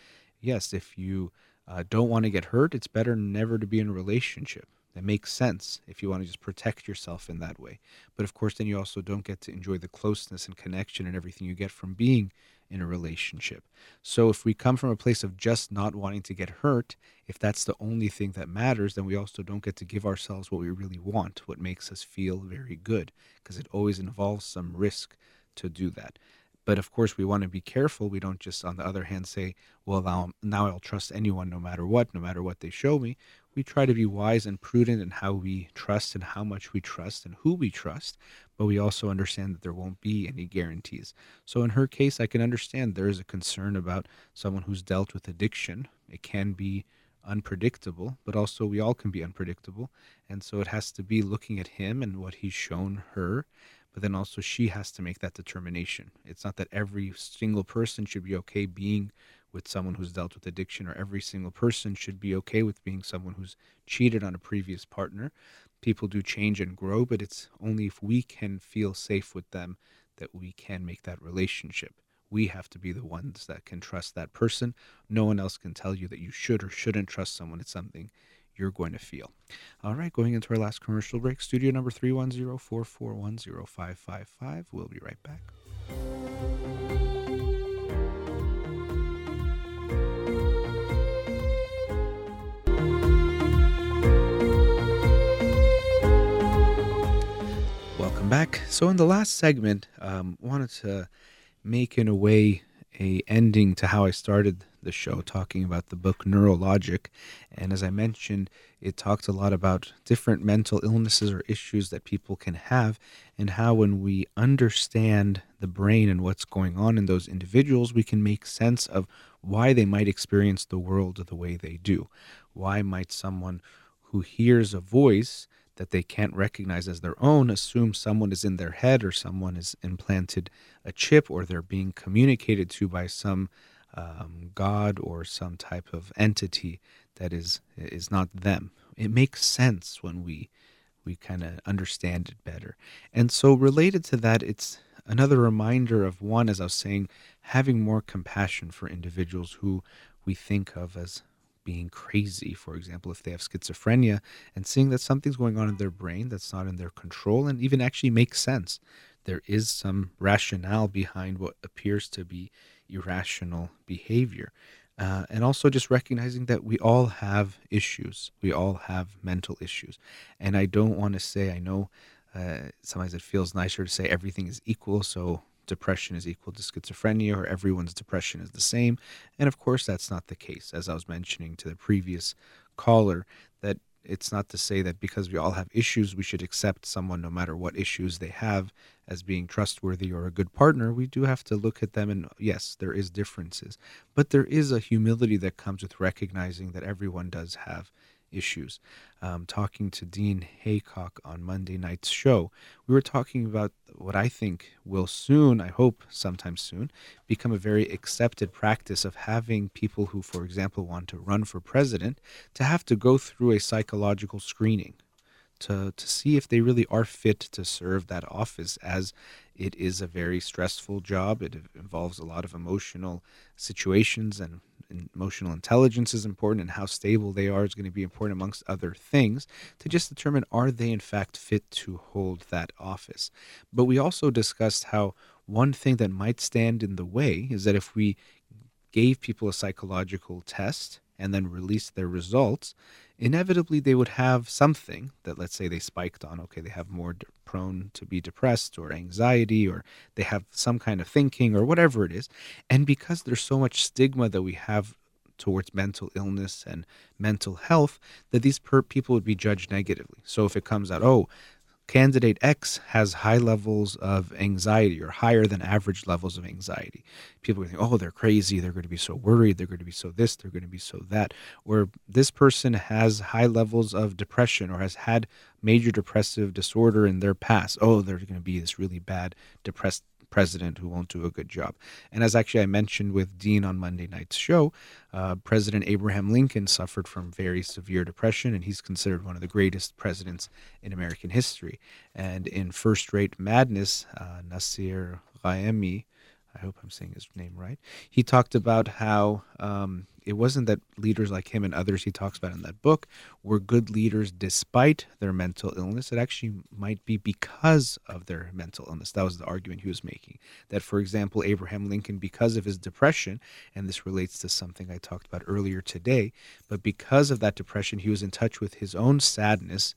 B: yes, if you uh, don't want to get hurt, it's better never to be in a relationship. That makes sense if you want to just protect yourself in that way. But of course, then you also don't get to enjoy the closeness and connection and everything you get from being in a relationship. So if we come from a place of just not wanting to get hurt, if that's the only thing that matters, then we also don't get to give ourselves what we really want, what makes us feel very good, because it always involves some risk to do that. But of course, we want to be careful. We don't just, on the other hand, say, well, now, now I'll trust anyone no matter what, no matter what they show me. We try to be wise and prudent in how we trust and how much we trust and who we trust, but we also understand that there won't be any guarantees. So in her case, I can understand there is a concern about someone who's dealt with addiction. It can be unpredictable, but also we all can be unpredictable. And so it has to be looking at him and what he's shown her but then also she has to make that determination. It's not that every single person should be okay being with someone who's dealt with addiction, or every single person should be okay with being someone who's cheated on a previous partner. People do change and grow, but it's only if we can feel safe with them that we can make that relationship. We have to be the ones that can trust that person. No one else can tell you that you should or shouldn't trust someone. It's something you're going to feel. All right, going into our last commercial break, studio number 310 441 0555. We'll be right back. Back. So, in the last segment, um, wanted to make in a way a ending to how I started the show, talking about the book Neurologic. And as I mentioned, it talked a lot about different mental illnesses or issues that people can have, and how when we understand the brain and what's going on in those individuals, we can make sense of why they might experience the world the way they do. Why might someone who hears a voice that they can't recognize as their own assume someone is in their head or someone is implanted a chip or they're being communicated to by some um, god or some type of entity that is is not them. It makes sense when we we kind of understand it better. And so related to that, it's another reminder of one, as I was saying, having more compassion for individuals who we think of as being crazy, for example, if they have schizophrenia, and seeing that something's going on in their brain that's not in their control and even actually makes sense. There is some rationale behind what appears to be irrational behavior. Uh, and also just recognizing that we all have issues. We all have mental issues. And I don't want to say, I know uh, sometimes it feels nicer to say everything is equal. So depression is equal to schizophrenia or everyone's depression is the same. And of course, that's not the case. As I was mentioning to the previous caller, that it's not to say that because we all have issues, we should accept someone, no matter what issues they have, as being trustworthy or a good partner. We do have to look at them, and yes, there is differences, but there is a humility that comes with recognizing that everyone does have issues. Um, talking to Dean Haycock on Monday night's show, we were talking about what I think will soon, I hope sometime soon, become a very accepted practice of having people who, for example, want to run for president to have to go through a psychological screening to, to see if they really are fit to serve that office as it is a very stressful job. It involves a lot of emotional situations and emotional intelligence is important and how stable they are is going to be important amongst other things to just determine are they in fact fit to hold that office. But we also discussed how one thing that might stand in the way is that if we gave people a psychological test and then released their results, inevitably they would have something that, let's say, they spiked on. Okay, they have more de- prone to be depressed or anxiety, or they have some kind of thinking or whatever it is. And because there's so much stigma that we have towards mental illness and mental health, that these per- people would be judged negatively. So if it comes out, oh, candidate X has high levels of anxiety or higher than average levels of anxiety. People are think, oh, they're crazy. They're going to be so worried. They're going to be so this. They're going to be so that. Or this person has high levels of depression or has had major depressive disorder in their past. Oh, they're going to be this really bad depressed president who won't do a good job. And as actually I mentioned with Dean on Monday night's show, uh, President Abraham Lincoln suffered from very severe depression, and he's considered one of the greatest presidents in American history. And in First Rate Madness, uh, Nassir Ghaemi, I hope I'm saying his name right. He talked about how um, it wasn't that leaders like him and others he talks about in that book were good leaders despite their mental illness. It actually might be because of their mental illness. That was the argument he was making. That, for example, Abraham Lincoln, because of his depression, and this relates to something I talked about earlier today, but because of that depression, he was in touch with his own sadness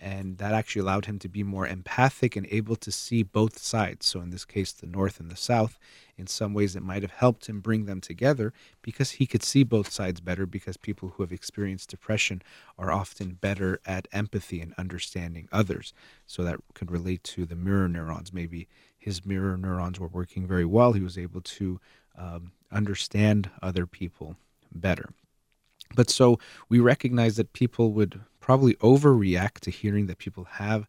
B: and that actually allowed him to be more empathic and able to see both sides. So, in this case, the North and the South, in some ways, it might have helped him bring them together because he could see both sides better. Because people who have experienced depression are often better at empathy and understanding others. So, that could relate to the mirror neurons. Maybe his mirror neurons were working very well. He was able to um, understand other people better. But so we recognize that people would probably overreact to hearing that people have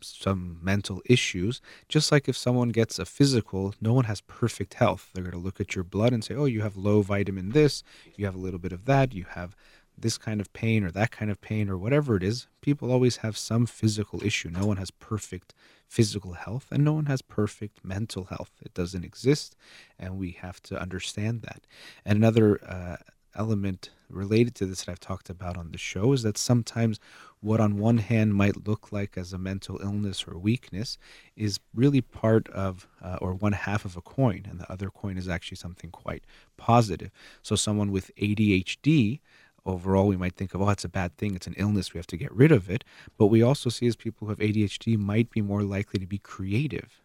B: some mental issues. Just like if someone gets a physical, no one has perfect health. They're going to look at your blood and say, oh, you have low vitamin this, you have a little bit of that, you have this kind of pain or that kind of pain or whatever it is. People always have some physical issue. No one has perfect physical health and no one has perfect mental health. It doesn't exist, and we have to understand that. And another uh, element related to this that I've talked about on the show is that sometimes what on one hand might look like as a mental illness or weakness is really part of uh, or one half of a coin and the other coin is actually something quite positive. So someone with adhd overall we might think of oh it's a bad thing. It's an illness. We have to get rid of it. But we also see as people who have adhd might be more likely to be creative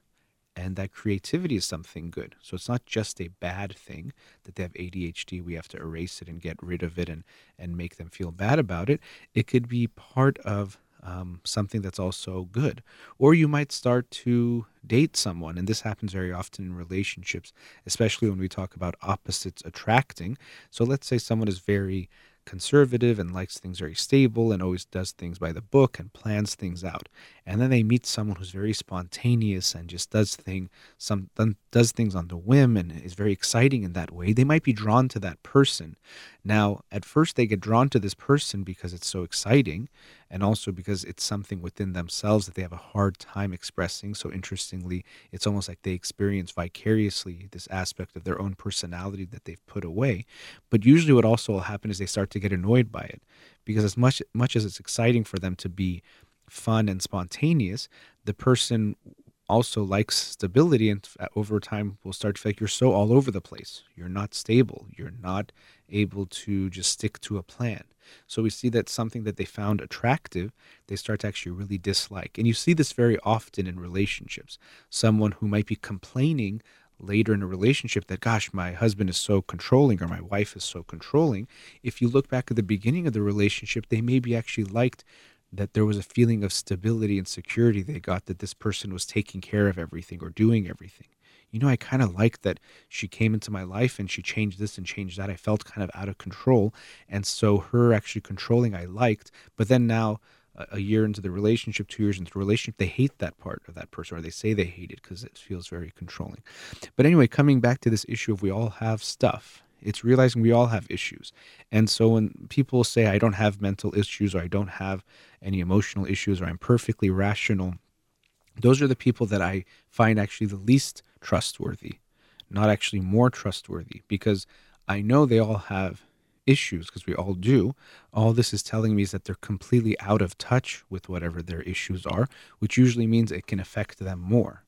B: and that creativity is something good. So it's not just a bad thing that they have ADHD, we have to erase it and get rid of it and, and make them feel bad about it. It could be part of um, something that's also good. Or you might start to date someone, and this happens very often in relationships, especially when we talk about opposites attracting. So let's say someone is very conservative and likes things very stable and always does things by the book and plans things out. And then they meet someone who's very spontaneous and just does thing some does things on the whim and is very exciting in that way. They might be drawn to that person. Now, at first they get drawn to this person because it's so exciting and also because it's something within themselves that they have a hard time expressing. So interestingly, it's almost like they experience vicariously this aspect of their own personality that they've put away. But usually what also will happen is they start to get annoyed by it because as much much as it's exciting for them to be fun and spontaneous, the person also likes stability and uh, over time will start to feel like you're so all over the place. You're not stable. You're not able to just stick to a plan. So we see that something that they found attractive, they start to actually really dislike. And you see this very often in relationships. Someone who might be complaining later in a relationship that, gosh, my husband is so controlling or my wife is so controlling. If you look back at the beginning of the relationship, they maybe actually liked that there was a feeling of stability and security they got that this person was taking care of everything or doing everything. You know, I kind of liked that she came into my life and she changed this and changed that. I felt kind of out of control. And so her actually controlling, I liked. But then now, a year into the relationship, two years into the relationship, they hate that part of that person, or they say they hate it because it feels very controlling. But anyway, coming back to this issue of we all have stuff, it's realizing we all have issues. And so when people say, I don't have mental issues, or I don't have any emotional issues, or I'm perfectly rational, those are the people that I find actually the least trustworthy, not actually more trustworthy, because I know they all have issues, because we all do. All this is telling me is that they're completely out of touch with whatever their issues are, which usually means it can affect them more.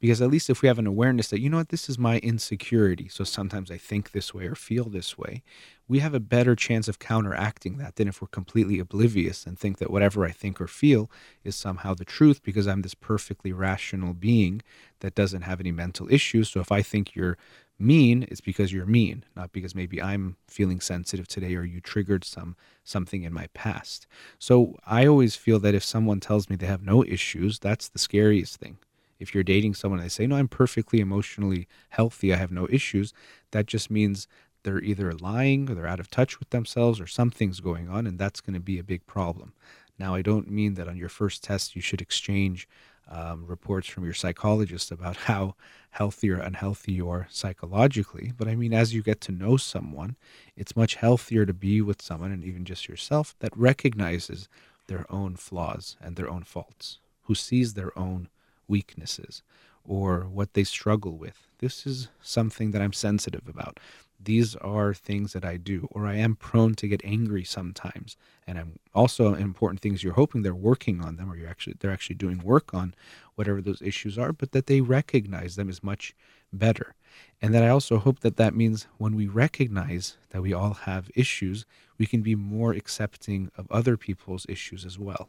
B: Because at least if we have an awareness that, you know what, this is my insecurity, so sometimes I think this way or feel this way, we have a better chance of counteracting that than if we're completely oblivious and think that whatever I think or feel is somehow the truth because I'm this perfectly rational being that doesn't have any mental issues. So if I think you're mean, it's because you're mean, not because maybe I'm feeling sensitive today or you triggered some something in my past. So I always feel that if someone tells me they have no issues, that's the scariest thing if you're dating someone and they say, No, I'm perfectly emotionally healthy, I have no issues, that just means they're either lying or they're out of touch with themselves or something's going on, and that's going to be a big problem. Now, I don't mean that on your first test you should exchange um, reports from your psychologist about [laughs] how healthy or unhealthy you are psychologically, but I mean, as you get to know someone, it's much healthier to be with someone and even just yourself that recognizes their own flaws and their own faults, who sees their own weaknesses or what they struggle with. This is something that I'm sensitive about. These are things that I do, or I am prone to get angry sometimes. And I'm also important things you're hoping they're working on them, or you're actually they're actually doing work on whatever those issues are, but that they recognize them is much better. And that I also hope that that means when we recognize that we all have issues, we can be more accepting of other people's issues as well.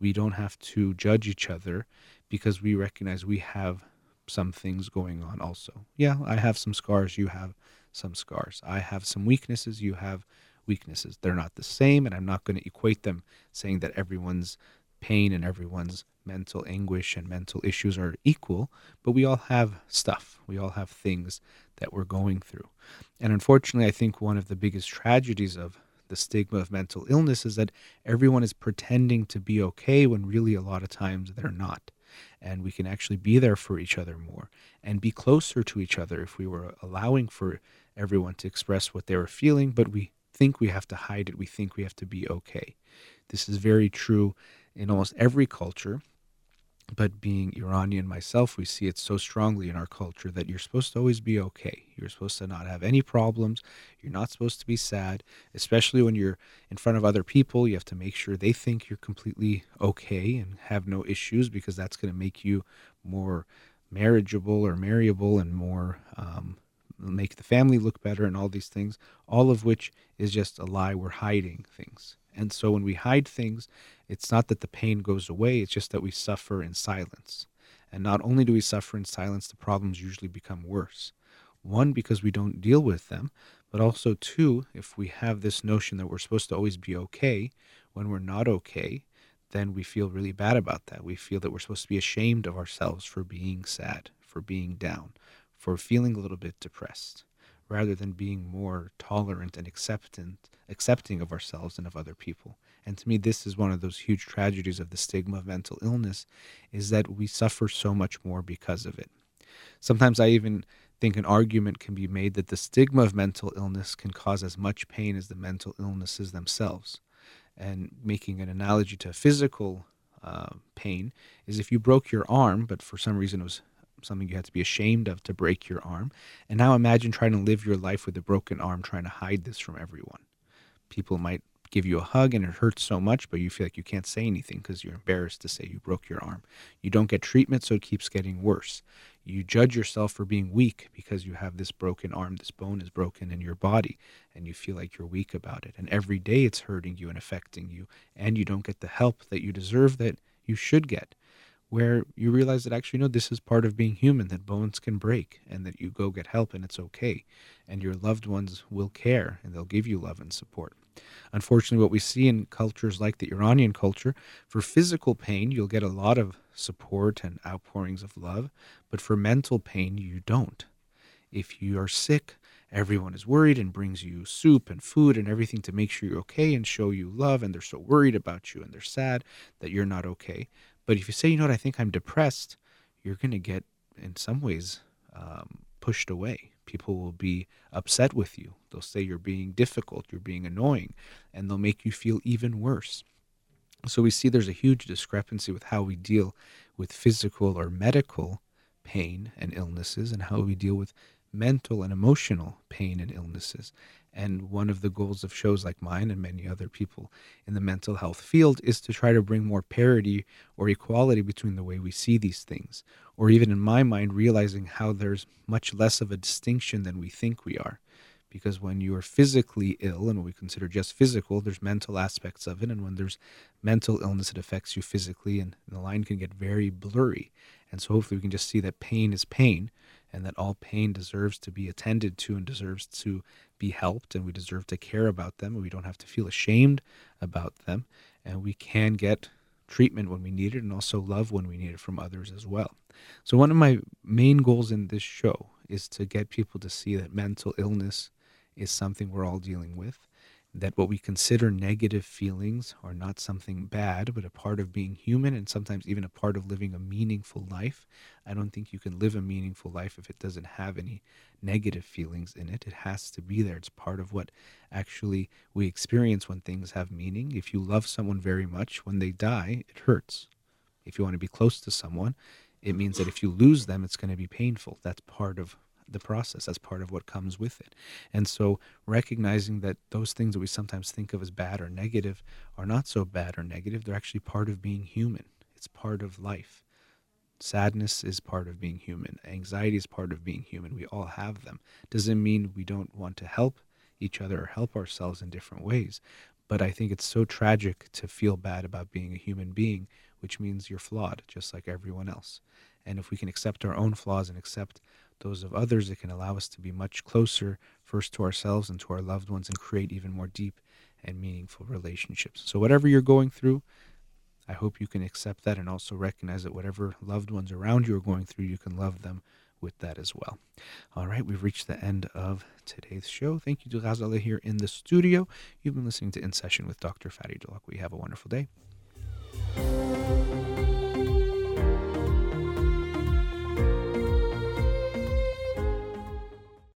B: We don't have to judge each other because we recognize we have some things going on also. Yeah, I have some scars, you have some scars. I have some weaknesses, you have weaknesses. They're not the same, and I'm not going to equate them saying that everyone's pain and everyone's mental anguish and mental issues are equal, but we all have stuff. We all have things that we're going through. And unfortunately, I think one of the biggest tragedies of the stigma of mental illness is that everyone is pretending to be okay when really a lot of times they're not and we can actually be there for each other more and be closer to each other if we were allowing for everyone to express what they were feeling, but we think we have to hide it. We think we have to be okay. This is very true in almost every culture. But being Iranian myself, we see it so strongly in our culture that you're supposed to always be okay. You're supposed to not have any problems. You're not supposed to be sad, especially when you're in front of other people. You have to make sure they think you're completely okay and have no issues because that's going to make you more marriageable or marriable and more um, make the family look better and all these things, all of which is just a lie. We're hiding things. And so when we hide things, it's not that the pain goes away, it's just that we suffer in silence. And not only do we suffer in silence, the problems usually become worse. One, because we don't deal with them, but also two, if we have this notion that we're supposed to always be okay when we're not okay, then we feel really bad about that. We feel that we're supposed to be ashamed of ourselves for being sad, for being down, for feeling a little bit depressed, rather than being more tolerant and acceptant, accepting of ourselves and of other people. And to me, this is one of those huge tragedies of the stigma of mental illness, is that we suffer so much more because of it. Sometimes I even think an argument can be made that the stigma of mental illness can cause as much pain as the mental illnesses themselves. And making an analogy to physical uh, pain is if you broke your arm, but for some reason it was something you had to be ashamed of to break your arm. And now imagine trying to live your life with a broken arm, trying to hide this from everyone. People might give you a hug and it hurts so much, but you feel like you can't say anything because you're embarrassed to say you broke your arm. You don't get treatment, so it keeps getting worse. You judge yourself for being weak because you have this broken arm, this bone is broken in your body, and you feel like you're weak about it. And every day it's hurting you and affecting you, and you don't get the help that you deserve that you should get where you realize that actually, no, this is part of being human, that bones can break and that you go get help and it's okay. And your loved ones will care and they'll give you love and support. Unfortunately, what we see in cultures like the Iranian culture, for physical pain, you'll get a lot of support and outpourings of love, but for mental pain, you don't. If you are sick, everyone is worried and brings you soup and food and everything to make sure you're okay and show you love, and they're so worried about you and they're sad that you're not okay. But if you say, you know what, I think I'm depressed, you're going to get, in some ways, um, pushed away. People will be upset with you. They'll say you're being difficult, you're being annoying, and they'll make you feel even worse. So we see there's a huge discrepancy with how we deal with physical or medical pain and illnesses and how we deal with mental and emotional pain and illnesses. And one of the goals of shows like mine and many other people in the mental health field is to try to bring more parity or equality between the way we see these things. Or even in my mind, realizing how there's much less of a distinction than we think we are. Because when you are physically ill, and what we consider just physical, there's mental aspects of it. And when there's mental illness, it affects you physically, and the line can get very blurry. And so hopefully we can just see that pain is pain and that all pain deserves to be attended to and deserves to be helped and we deserve to care about them we don't have to feel ashamed about them and we can get treatment when we need it and also love when we need it from others as well. So one of my main goals in this show is to get people to see that mental illness is something we're all dealing with that what we consider negative feelings are not something bad, but a part of being human and sometimes even a part of living a meaningful life. I don't think you can live a meaningful life if it doesn't have any negative feelings in it. It has to be there. It's part of what actually we experience when things have meaning. If you love someone very much, when they die, it hurts. If you want to be close to someone, it means that if you lose them, it's going to be painful. That's part of the process as part of what comes with it. And so recognizing that those things that we sometimes think of as bad or negative are not so bad or negative, they're actually part of being human. It's part of life. Sadness is part of being human. Anxiety is part of being human. We all have them. Doesn't mean we don't want to help each other or help ourselves in different ways. But I think it's so tragic to feel bad about being a human being, which means you're flawed, just like everyone else. And if we can accept our own flaws and accept those of others, it can allow us to be much closer, first to ourselves and to our loved ones, and create even more deep and meaningful relationships. So, whatever you're going through, I hope you can accept that and also recognize that whatever loved ones around you are going through, you can love them with that as well. All right, we've reached the end of today's show. Thank you to Ghazaleh here in the studio. You've been listening to In Session with Dr. Farid We Have a wonderful day.